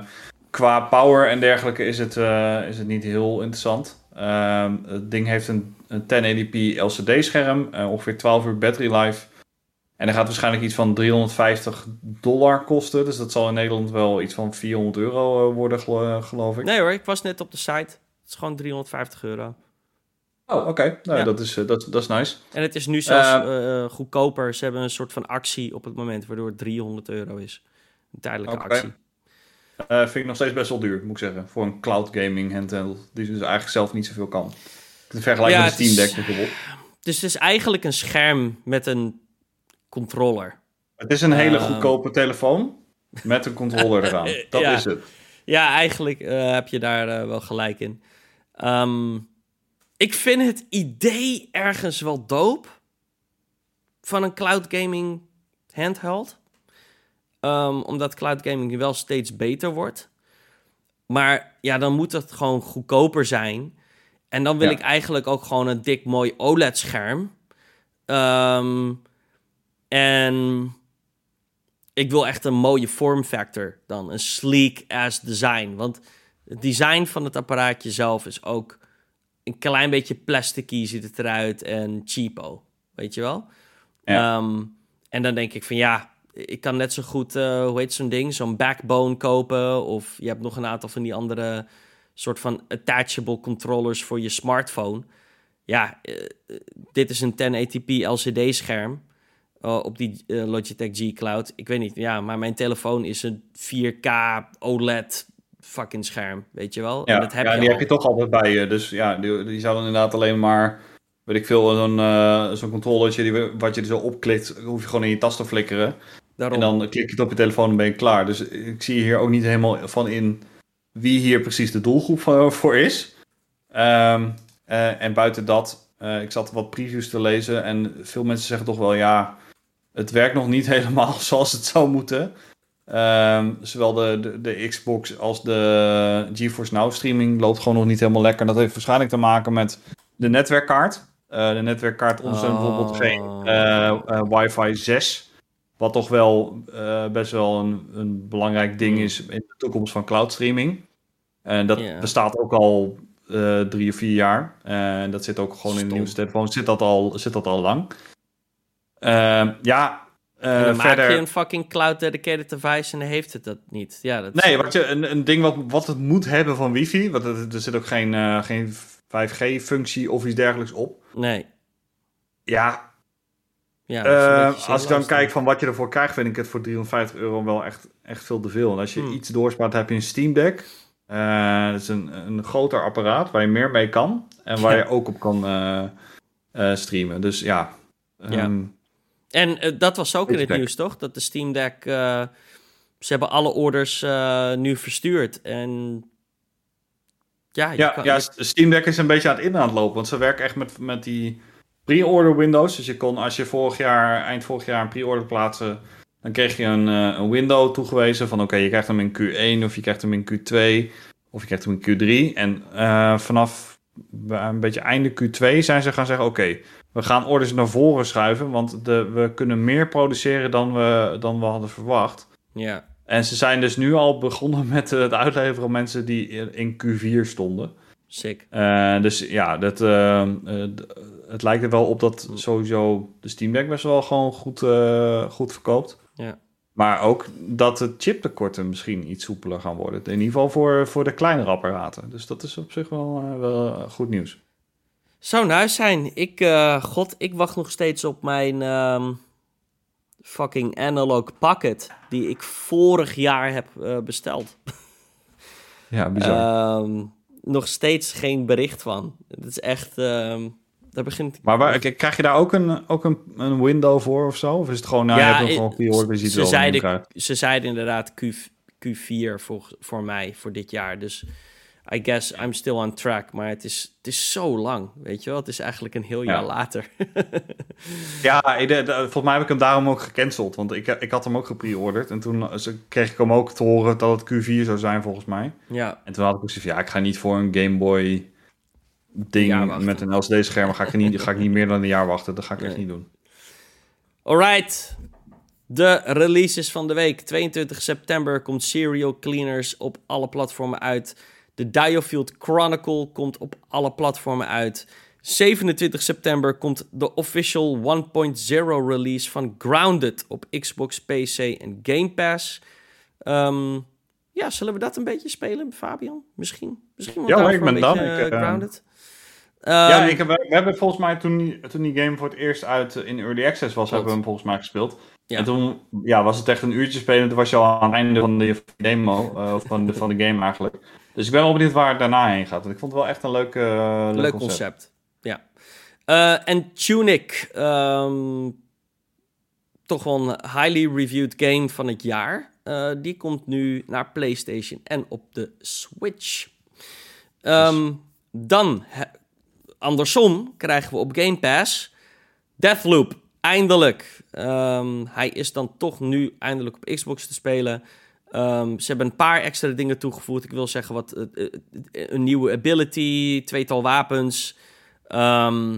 qua power en dergelijke is het, uh, is het niet heel interessant. Uh, het ding heeft een, een 1080p LCD-scherm, ongeveer 12 uur battery life. En dat gaat waarschijnlijk iets van 350 dollar kosten, dus dat zal in Nederland wel iets van 400 euro worden, geloof ik. Nee hoor, ik was net op de site. Het is gewoon 350 euro. Oh, oké. Nou, dat, is, uh, dat, dat is nice. En het is nu zelfs uh, goedkoper. Ze hebben een soort van actie op het moment, waardoor het 300 euro is. Een tijdelijke okay. actie. vind ik nog steeds best wel duur, moet ik zeggen. Voor een cloud gaming handheld, die dus eigenlijk zelf niet zoveel kan. In vergelijking ja, met de Steam Deck bijvoorbeeld. Dus het is eigenlijk een scherm met een controller. Het is een hele goedkope telefoon met een controller eraan. (laughs) Dat ja. is het. Ja, eigenlijk heb je daar wel gelijk in. Um, ik vind het idee ergens wel doop van een cloud gaming handheld. Um, omdat cloud gaming wel steeds beter wordt. Maar ja, dan moet het gewoon goedkoper zijn. En dan wil ja. ik eigenlijk ook gewoon een dik mooi OLED-scherm. Um, en ik wil echt een mooie vorm factor dan. Een sleek ass design. Want het design van het apparaatje zelf is ook een klein beetje plasticky ziet het eruit en cheapo, weet je wel? Ja. Um, en dan denk ik van ja, ik kan net zo goed, uh, hoe heet zo'n ding, zo'n backbone kopen. Of je hebt nog een aantal van die andere soort van attachable controllers voor je smartphone. Ja, uh, dit is een 1080p LCD-scherm uh, op die Logitech G Cloud. Ik weet niet, ja, maar mijn telefoon is een 4K OLED fucking scherm, weet je wel. Ja, en dat heb ja, je die al. heb je toch altijd bij je. Dus ja, die, die zou dan inderdaad alleen maar, weet ik veel, zo'n uh, zo'n controllertje die, wat je er zo opklikt, hoef je gewoon in je tas te flikkeren. Daarom. En dan klik je het op je telefoon en ben je klaar. Dus ik zie hier ook niet helemaal van in wie hier precies de doelgroep voor, voor is. Um, uh, en buiten dat, uh, ik zat wat previews te lezen en veel mensen zeggen toch wel ja, het werkt nog niet (laughs) helemaal zoals het zou moeten. Um, zowel de, de, de, Xbox als de GeForce Now streaming loopt gewoon nog niet helemaal lekker. Dat heeft waarschijnlijk te maken met de netwerkkaart. Uh, de netwerkkaart ondersteunt oh. bijvoorbeeld geen uh, uh, Wi-Fi 6. Wat toch wel eh, best wel een, een belangrijk ding Hmm. is in de toekomst van cloud streaming. En dat bestaat ook al eh, drie of vier jaar. En dat zit ook gewoon in de nieuwste telefoon. Zit dat al, zit dat al lang. Ehm, ja, eh, en dan verder... maak je een fucking cloud dedicated device en dan heeft het dat niet. Ja, dat Nee, wat je, een, een ding wat, wat het moet hebben van wifi, want er, er zit ook geen, eh, geen 5G-functie of iets dergelijks op. Nee. Ja, Ja, eh, als ik dan kijk van wat je ervoor krijgt, vind ik het voor 350 euro wel echt, echt veel te veel. En als je Hmm. iets doorspaart, heb je een Steam Deck. Eh, dat is een, een groter apparaat waar je meer mee kan en waar Ja. je ook op kan eh, eh, streamen. Dus ja, Ja. En eh, dat was ook in het nieuws, toch? Dat de Steam Deck... eh, ze hebben alle orders eh, nu verstuurd. En... Ja, je Ja, kan- ja, je- Steam Deck is een beetje aan het in aan het lopen. Want ze werken echt met, met die pre-order windows. Dus je kon, als je vorig jaar, eind vorig jaar een pre-order plaatste, dan kreeg je een, eh, een window toegewezen van oké, je krijgt hem in Q1 of je krijgt hem in Q2 of je krijgt hem in Q3. En eh, vanaf een beetje einde Q2 zijn ze gaan zeggen oké, we gaan orders naar voren schuiven, want de, we kunnen meer produceren dan we, dan we hadden verwacht. ja. En ze zijn dus nu al begonnen (laughs) met eh, het uitleveren aan mensen die in Q4 stonden. sick. Eh, dus ja, dat, eh, het lijkt er wel op dat sowieso de Steam Deck best wel gewoon goed, goed verkoopt. Ja. Maar ook dat de chiptekorten misschien iets soepeler gaan worden. In ieder geval voor, voor de kleinere apparaten. Dus dat is op zich wel, wel goed nieuws. Zou nice zijn. Ik, eh, god, ik wacht nog steeds op mijn ehm, fucking analog pocket. Die ik vorig jaar heb eh, besteld. Ja, bizar. Ehm, nog steeds geen bericht van. Het is echt. ehm daar begint. maar waar, krijg je daar ook een, ook een, een window voor of zo? Of is het gewoon, nou, Ja, je hebt ik- gewoon pre-order, je ziet ze zeiden-. Ze zeiden inderdaad Q, Q4 voor, voor mij voor dit jaar. Dus I guess I'm still on track. Maar het is, het is zo lang. Weet je wel? Het is eigenlijk een heel jaar Ja. later. (laughs) Ja, ik- volgens mij heb ik hem daarom ook gecanceld. Want ik, ik had hem ook gepreorderd. En toen eh, kreeg ik hem ook te horen dat het Q4 zou zijn, volgens mij. ja. En toen had ik ook zoiets van, ja, ik ga niet voor een Game Boy ding met een LCD-scherm. Ga, ik niet- ga ik niet meer dan een jaar wachten. Dat ga ik echt niet doen. Alright. De releases van de week. 22 september komt Serial Cleaners op alle platformen uit. De Diofield Chronicle komt op alle platformen uit. 27 september komt de official 1.0 release van Grounded op Xbox, PC en Game Pass. Ehm, ja, zullen we dat een beetje spelen, Fabian? Misschien? Misschien wel Ja, ik ben dan. beetje, Ik, eh, eh, Grounded. ja, Ehm, ik heb, we hebben volgens mij toen die, toen die game voor het eerst uit eh, in Early Access was, hebben we hem volgens mij gespeeld. Ja. En toen ja, was het echt een uurtje spelen. Toen was je al aan het einde van de demo, of van de, van de game eigenlijk. Dus ik ben wel benieuwd waar het daarna heen gaat. Want ik vond het wel echt een leuk, eh, leuk, Leuk concept. concept. Ja. Eh, en Tunic. ehm, toch wel een highly reviewed game van het jaar. Eh, die komt nu naar PlayStation en op de Switch. Ehm, Dan, andersom, krijgen we op Game Pass Deathloop. Eindelijk. Ehm, hij is dan toch nu eindelijk op Xbox te spelen. Ehm, ze hebben een paar extra dingen toegevoegd. Ik wil zeggen, wat, een nieuwe ability, tweetal wapens. Ehm,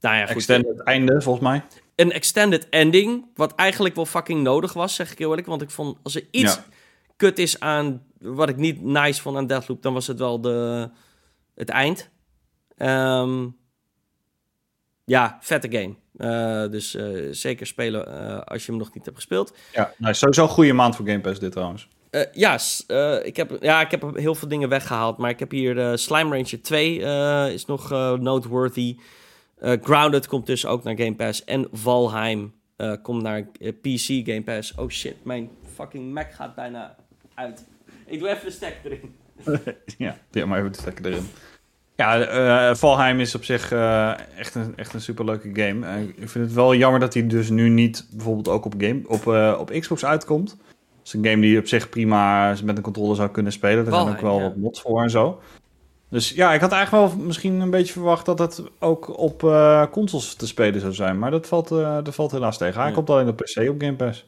nou ja, goed. Extended einde, volgens mij. Een extended ending, wat eigenlijk wel fucking nodig was, zeg ik heel eerlijk. Want ik vond, als er iets Ja. kut is aan, wat ik niet nice vond aan Deathloop, dan was het wel de, het eind. Ehm, ja, vette game. Eh, dus eh, zeker spelen eh, als je hem nog niet hebt gespeeld. Ja, nou, sowieso een goede maand voor Game Pass dit trouwens. Ja, ik heb, ja, ik heb heel veel dingen weggehaald. Maar ik heb hier Slime Rancher 2 eh, is nog noteworthy. Grounded komt dus ook naar Game Pass. En Valheim komt naar PC Game Pass. Oh shit, mijn fucking Mac gaat bijna uit. Ik doe even de stek erin. (laughs) ja, ja, maar even de stekker erin. Ja, eh Valheim is op zich eh, echt, een, echt een superleuke game. Eh, ik vind het wel jammer dat hij dus nu niet bijvoorbeeld ook op, game, op, op Xbox uitkomt. Het is een game die op zich prima met een controller zou kunnen spelen. Er zijn ook wel ja. wat mods voor en zo. Dus ja, ik had eigenlijk wel misschien een beetje verwacht dat het ook op consoles te spelen zou zijn. Maar dat valt, dat valt helaas tegen. Hij Ja. komt alleen op PC op Game Pass.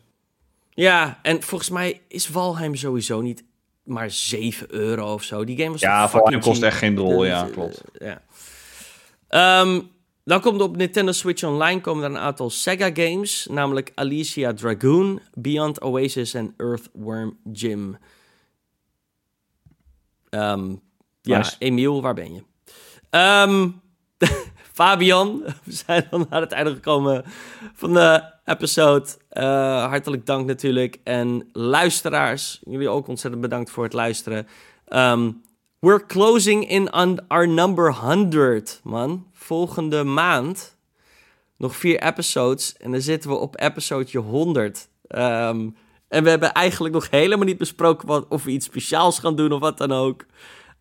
Ja, en volgens mij is Valheim sowieso niet maar 7 euro of zo. Die game was Ja, fucking kost echt geen drol, ja, eh, klopt. ja. Ehm, dan komt op Nintendo Switch Online komen er een aantal Sega games, namelijk Alicia Dragoon, Beyond Oasis en Earthworm Jim. Ehm, ja, Nice. Emiel, waar ben je? Ehm, (laughs) Fabian, (laughs) we zijn dan aan het einde gekomen van de episode. Eh, hartelijk dank natuurlijk. En luisteraars, jullie ook ontzettend bedankt voor het luisteren. Ehm, we're closing in on our number 100, man. Volgende maand nog vier episodes en dan zitten we op episode 100. Ehm, en we hebben eigenlijk nog helemaal niet besproken wat, of we iets speciaals gaan doen of wat dan ook.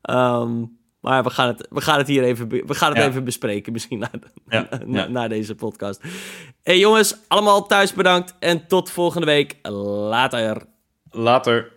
Ehm, maar we gaan het, we gaan het hier even, we gaan het Ja. even bespreken, misschien na, Ja, (laughs) na, na deze podcast. Hey jongens, allemaal thuis bedankt en tot volgende week. Later. Later.